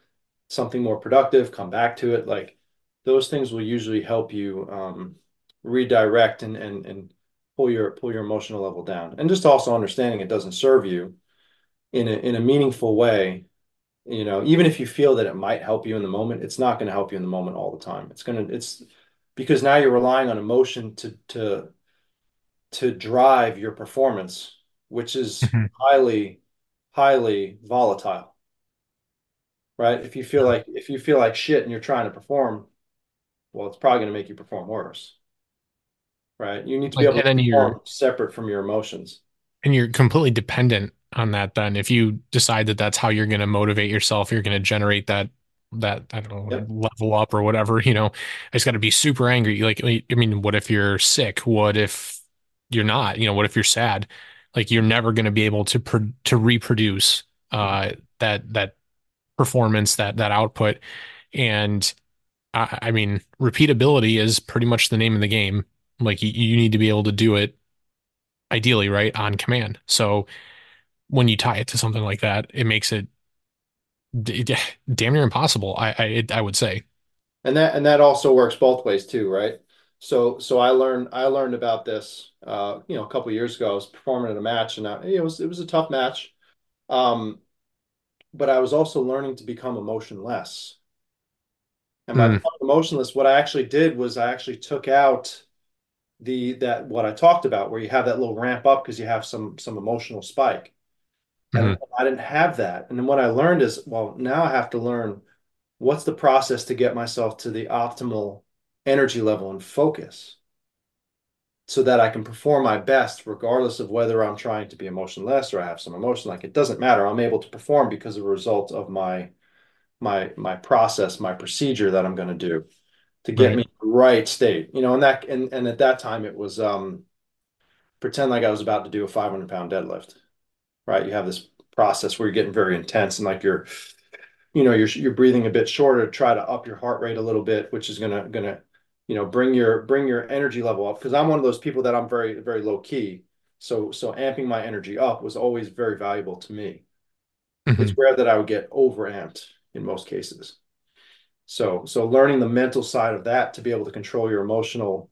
something more productive, come back to it. Like those things will usually help you um, redirect and and and pull your pull your emotional level down. And just also understanding it doesn't serve you in a in a meaningful way you know, even if you feel that it might help you in the moment, it's not going to help you in the moment all the time. It's going to, it's because now you're relying on emotion to to to drive your performance, which is <laughs> hmm highly, highly volatile, right? If you feel like if you feel like shit and you're trying to perform, well, it's probably going to make you perform worse, right? You need to be able to perform separate from your emotions. and you're completely dependent on that then. If you decide that that's how you're going to motivate yourself you're going to generate that that I don't know Yep. level up or whatever you know I just got to be super angry. Like I mean what if you're sick? What if you're not? You know what if you're sad? Like you're never going to be able to pro to reproduce uh that that performance that that output. And I, I mean repeatability is pretty much the name of the game. Like you, you need to be able to do it ideally right on command. So when you tie it to something like that, it makes it d- <laughs> damn near impossible. I I, it, I would say. And that and that also works both ways too, right? So so I learned I learned about this uh, you know, a couple of years ago. I was performing in a match and I, it was it was a tough match. Um, but I was also learning to become emotionless. And by Mm, emotionless, what I actually did was I actually took out the that what I talked about, where you have that little ramp up because you have some some emotional spike. And mhm, I didn't have that. And then what I learned is, well, now I have to learn what's the process to get myself to the optimal energy level and focus so that I can perform my best regardless of whether I'm trying to be emotionless or I have some emotion. Like it doesn't matter. I'm able to perform because of a result of my my my process, my procedure that I'm going to do to get me right. in the right state. You know, and that and and at that time it was um pretend like I was about to do a 500 pound deadlift, right? You have this process where you're getting very intense and like you're you know you're you're breathing a bit shorter to try to up your heart rate a little bit which is gonna gonna you know bring your bring your energy level up because I'm one of those people that I'm very very low key so so amping my energy up was always very valuable to me mm-hmm. it's rare that I would get overamped in most cases so so learning the mental side of that to be able to control your emotional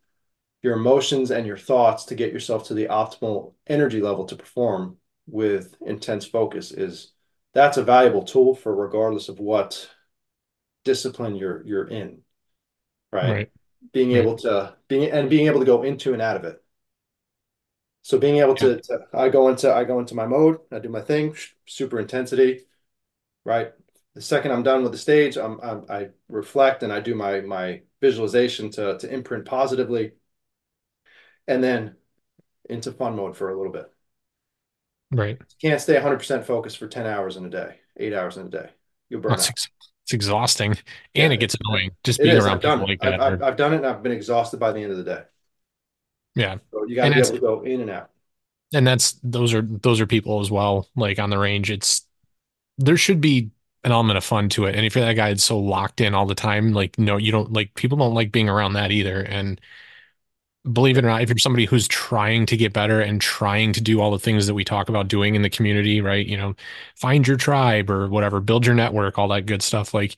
your emotions and your thoughts to get yourself to the optimal energy level to perform with intense focus is that's a valuable tool for regardless of what discipline you're you're in right, right. being right. able to being and being able to go into and out of it so being able yeah. to, to i go into i go into my mode i do my thing super intensity right the second i'm done with the stage I'm, I'm i reflect and i do my my visualization to to imprint positively and then into fun mode for a little bit. Right. You can't stay 100% focused for 10 hours in a day, eight hours in a day. You'll burn That's out. Ex- it's exhausting and yeah, it gets annoying just being around people like that. I've, I've, I've, done it and I've been exhausted by the end of the day. Yeah. So you got to be able to go in and out. And that's, those are, those are people as well. Like on the range, it's, there should be an element of fun to it. And if you're that guy that's so locked in all the time, like, no, you don't like, people don't like being around that either. And, believe it or not, if you're somebody who's trying to get better and trying to do all the things that we talk about doing in the community, right? You know, find your tribe or whatever, build your network, all that good stuff. Like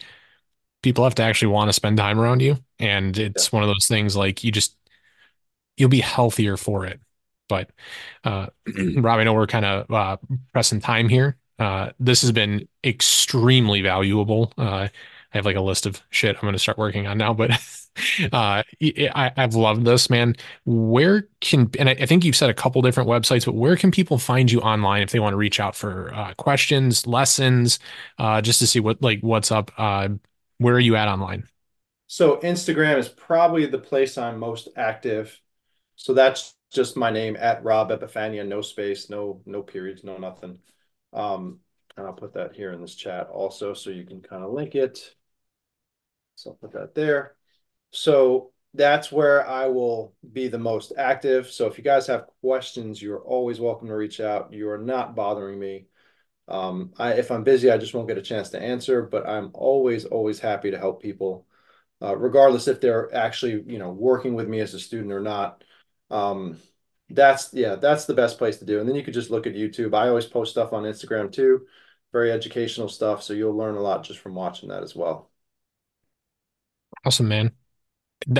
people have to actually want to spend time around you. And it's yeah. one of those things like you just, you'll be healthier for it. But, uh, <clears throat> Rob, I know we're kind of uh, pressing time here. Uh, this has been extremely valuable. Uh, I have like a list of shit I'm going to start working on now, but <laughs> uh, I, have loved this, man. Where can, and I, think you've said a couple different websites, but where can people find you online if they want to reach out for uh, questions, lessons, uh, just to see what, like, what's up? Uh, where are you at online? So Instagram is probably the place I'm most active. So that's just my name at Rob Epifania, no space, no, no periods, no nothing. Um, and I'll put that here in this chat also, so you can kind of link it. So I'll put that there. So that's where I will be the most active. So if you guys have questions, you're always welcome to reach out. You are not bothering me. Um, I, if I'm busy, I just won't get a chance to answer, but I'm always, always happy to help people, uh, regardless if they're actually, you know, working with me as a student or not. Um, that's, yeah, that's the best place to do. And then you could just look at YouTube. I always post stuff on Instagram too, very educational stuff. So you'll learn a lot just from watching that as well. Awesome, man.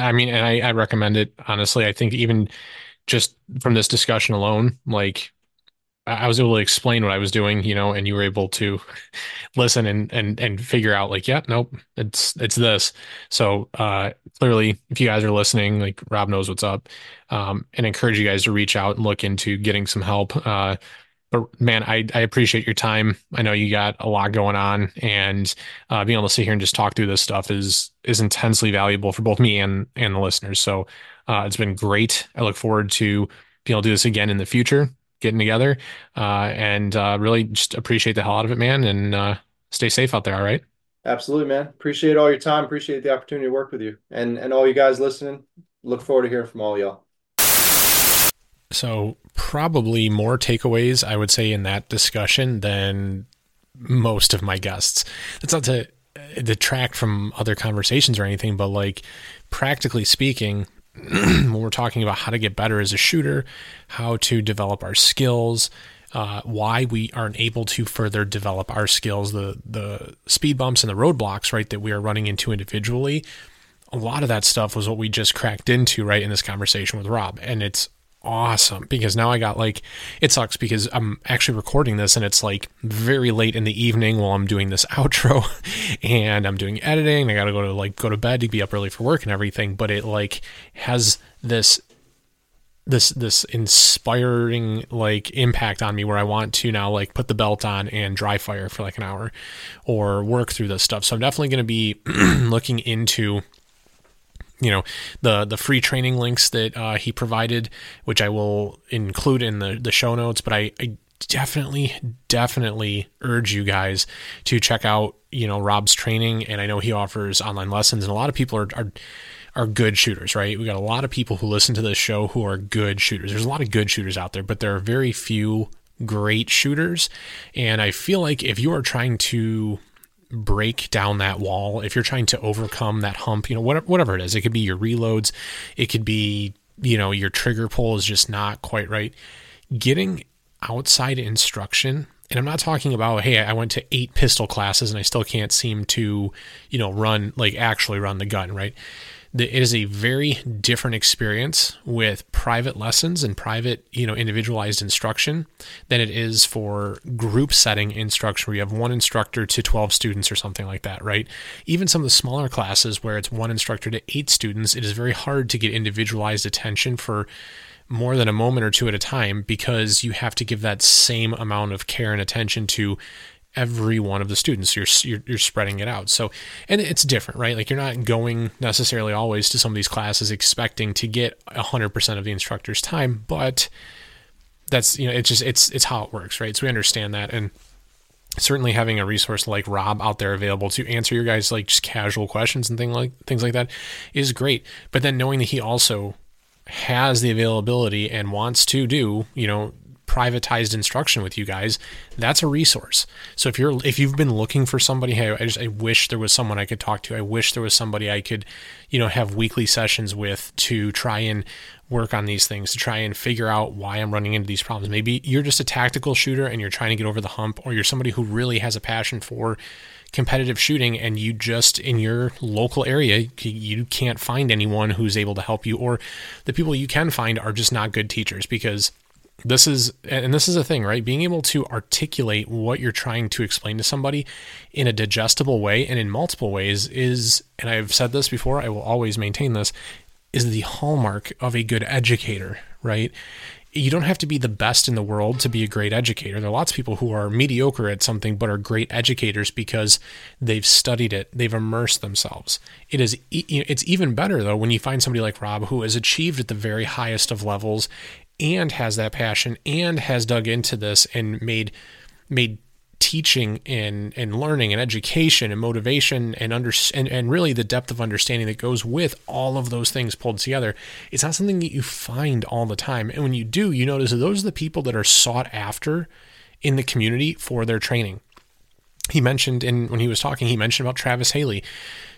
I mean, and I, I recommend it honestly. I think even just from this discussion alone, like I was able to explain what I was doing, you know, and you were able to <laughs> listen and and and figure out like, yeah, nope, it's it's this. So uh clearly if you guys are listening, like Rob knows what's up. Um and encourage you guys to reach out and look into getting some help. Uh but man, I, I appreciate your time. I know you got a lot going on, and uh, being able to sit here and just talk through this stuff is is intensely valuable for both me and and the listeners. So uh, it's been great. I look forward to being able to do this again in the future, getting together, uh, and uh, really just appreciate the hell out of it, man. And uh, stay safe out there. All right. Absolutely, man. Appreciate all your time. Appreciate the opportunity to work with you, and and all you guys listening. Look forward to hearing from all y'all. So, probably more takeaways, I would say, in that discussion than most of my guests. That's not to uh, detract from other conversations or anything, but like practically speaking, <clears throat> when we're talking about how to get better as a shooter, how to develop our skills, uh, why we aren't able to further develop our skills, the the speed bumps and the roadblocks, right, that we are running into individually. A lot of that stuff was what we just cracked into, right, in this conversation with Rob, and it's awesome because now I got like it sucks because I'm actually recording this and it's like very late in the evening while I'm doing this <laughs> outro and I'm doing editing. I got to go to like go to bed to be up early for work and everything, but it like has this this this inspiring like impact on me where I want to now like put the belt on and dry fire for like an hour or work through this stuff. So I'm definitely going to be <clears throat> looking into you know the the free training links that uh, he provided, which I will include in the the show notes. But I, I definitely definitely urge you guys to check out you know Rob's training, and I know he offers online lessons, and a lot of people are. are are good shooters, right? We got a lot of people who listen to this show who are good shooters. There's a lot of good shooters out there, but there are very few great shooters. And I feel like if you are trying to break down that wall, if you're trying to overcome that hump, you know, whatever, whatever it is, it could be your reloads, it could be, you know, your trigger pull is just not quite right. Getting outside instruction and I'm not talking about, hey, I went to eight pistol classes and I still can't seem to, you know, run, like actually run the gun, right? It is a very different experience with private lessons and private, you know, individualized instruction than it is for group setting instruction where you have one instructor to 12 students or something like that, right? Even some of the smaller classes where it's one instructor to eight students, it is very hard to get individualized attention for more than a moment or two at a time because you have to give that same amount of care and attention to every one of the students. You're, you're, you're spreading it out. So, and it's different, right? Like you're not going necessarily always to some of these classes expecting to get hundred percent of the instructor's time, but that's you know it's just it's it's how it works, right? So we understand that, and certainly having a resource like Rob out there available to answer your guys like just casual questions and thing like things like that is great. But then knowing that he also has the availability and wants to do, you know, privatized instruction with you guys, that's a resource. So if you're if you've been looking for somebody, hey, I just I wish there was someone I could talk to. I wish there was somebody I could, you know, have weekly sessions with to try and work on these things, to try and figure out why I'm running into these problems. Maybe you're just a tactical shooter and you're trying to get over the hump, or you're somebody who really has a passion for competitive shooting and you just in your local area you can't find anyone who's able to help you or the people you can find are just not good teachers because this is and this is a thing right being able to articulate what you're trying to explain to somebody in a digestible way and in multiple ways is and I've said this before I will always maintain this is the hallmark of a good educator right you don't have to be the best in the world to be a great educator. There are lots of people who are mediocre at something but are great educators because they've studied it, they've immersed themselves. It is it's even better though when you find somebody like Rob who has achieved at the very highest of levels and has that passion and has dug into this and made made teaching and and learning and education and motivation and under and, and really the depth of understanding that goes with all of those things pulled together. It's not something that you find all the time. And when you do you notice that those are the people that are sought after in the community for their training. He mentioned in when he was talking he mentioned about Travis Haley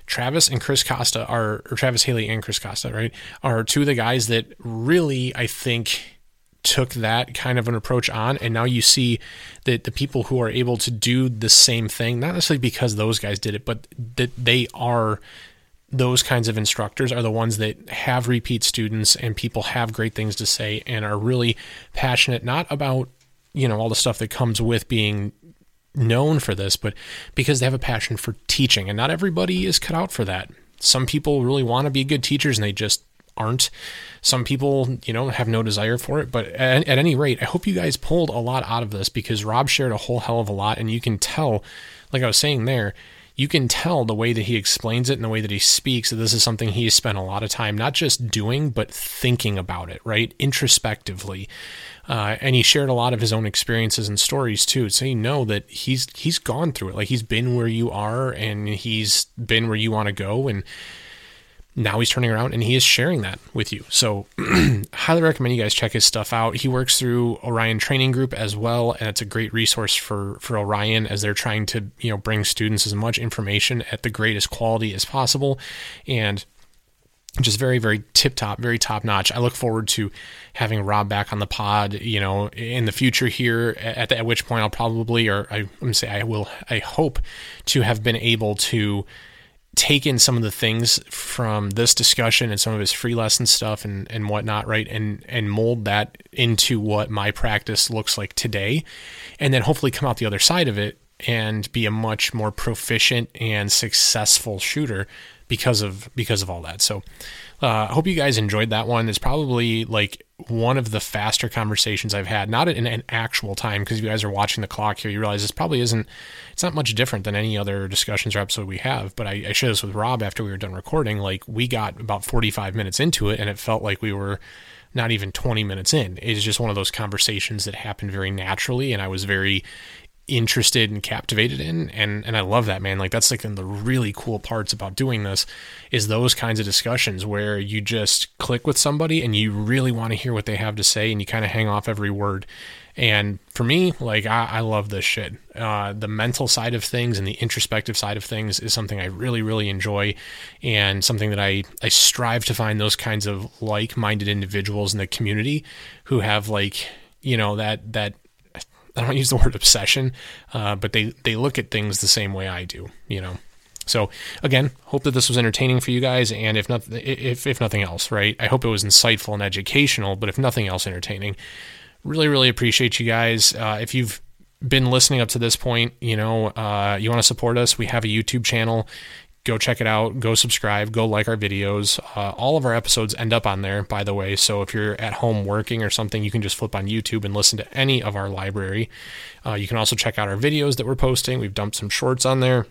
Travis and Chris Costa are, or Travis Haley and Chris Costa, right, are two of the guys that really, I think, took that kind of an approach on. And now you see that the people who are able to do the same thing, not necessarily because those guys did it, but that they are those kinds of instructors are the ones that have repeat students and people have great things to say and are really passionate, not about, you know, all the stuff that comes with being known for this, but because they have a passion for teaching. And not everybody is cut out for that. Some people really want to be good teachers and they just aren't. Some people, you know, have no desire for it. But at, at, any rate, I hope you guys pulled a lot out of this because Rob shared a whole hell of a lot. And you can tell, like I was saying there, you can tell the way that he explains it and the way that he speaks that this is something he spent a lot of time not just doing, but thinking about it, right? Introspectively. Uh, and he shared a lot of his own experiences and stories too. So you know that he's he's gone through it. Like he's been where you are and he's been where you want to go. And now he's turning around and he is sharing that with you. So, <clears throat> highly recommend you guys check his stuff out. He works through Orion Training Group as well, and it's a great resource for for Orion as they're trying to you know bring students as much information at the greatest quality as possible, and just very very tip top very top notch i look forward to having rob back on the pod you know in the future here at, the, at which point i'll probably or I, i'm say i will i hope to have been able to take in some of the things from this discussion and some of his free lesson stuff and, and whatnot, right? And and mold that into what my practice looks like today. And then hopefully come out the other side of it and be a much more proficient and successful shooter because of because of all that. So uh, I hope you guys enjoyed that one. It's probably like one of the faster conversations I've had, not in an actual time, because you guys are watching the clock here. You realize this probably isn't, it's not much different than any other discussions or episode we have. But I, I shared this with Rob after we were done recording. Like we got about 45 minutes into it, and it felt like we were not even 20 minutes in. It's just one of those conversations that happened very naturally, and I was very interested and captivated in and and I love that man like that's like one of the really cool parts about doing this is those kinds of discussions where you just click with somebody and you really want to hear what they have to say and you kind of hang off every word And for me, like I, I love this shit. Uh, the mental side of things and the introspective side of things is something I really, really enjoy, and something that I I strive to find those kinds of like-minded individuals in the community who have like you know that that I don't use the word obsession, uh, but they they look at things the same way I do. You know. So again, hope that this was entertaining for you guys, and if not, if if nothing else, right? I hope it was insightful and educational, but if nothing else, entertaining. Really, really appreciate you guys. Uh, if you've been listening up to this point, you know, uh, you want to support us, we have a YouTube channel. Go check it out. Go subscribe. Go like our videos. Uh, all of our episodes end up on there, by the way. So if you're at home working or something, you can just flip on YouTube and listen to any of our library. Uh, you can also check out our videos that we're posting. We've dumped some shorts on there.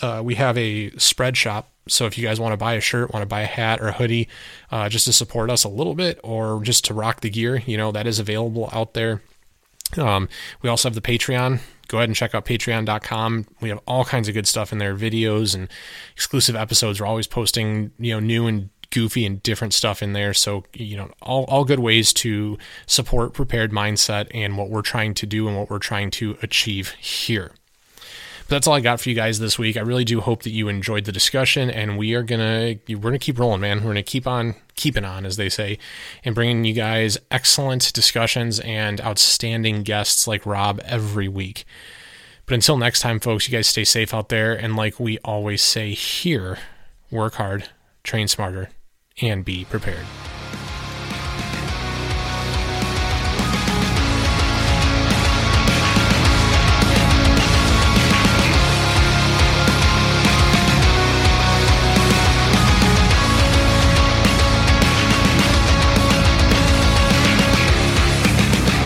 Uh, we have a Spreadshop. So if you guys want to buy a shirt, want to buy a hat or a hoodie, uh, just to support us a little bit or just to rock the gear, you know, that is available out there. Um, we also have the Patreon. Go ahead and check out patreon.com. We have all kinds of good stuff in there, videos and exclusive episodes. We're always posting, you know, new and goofy and different stuff in there. So, you know, all, all good ways to support prepared mindset and what we're trying to do and what we're trying to achieve here. But that's all I got for you guys this week. I really do hope that you enjoyed the discussion, and we are gonna we're gonna keep rolling, man. We're gonna keep on keeping on, as they say, and bringing you guys excellent discussions and outstanding guests like Rob every week. But until next time, folks, you guys stay safe out there, and like we always say here, work hard, train smarter, and be prepared.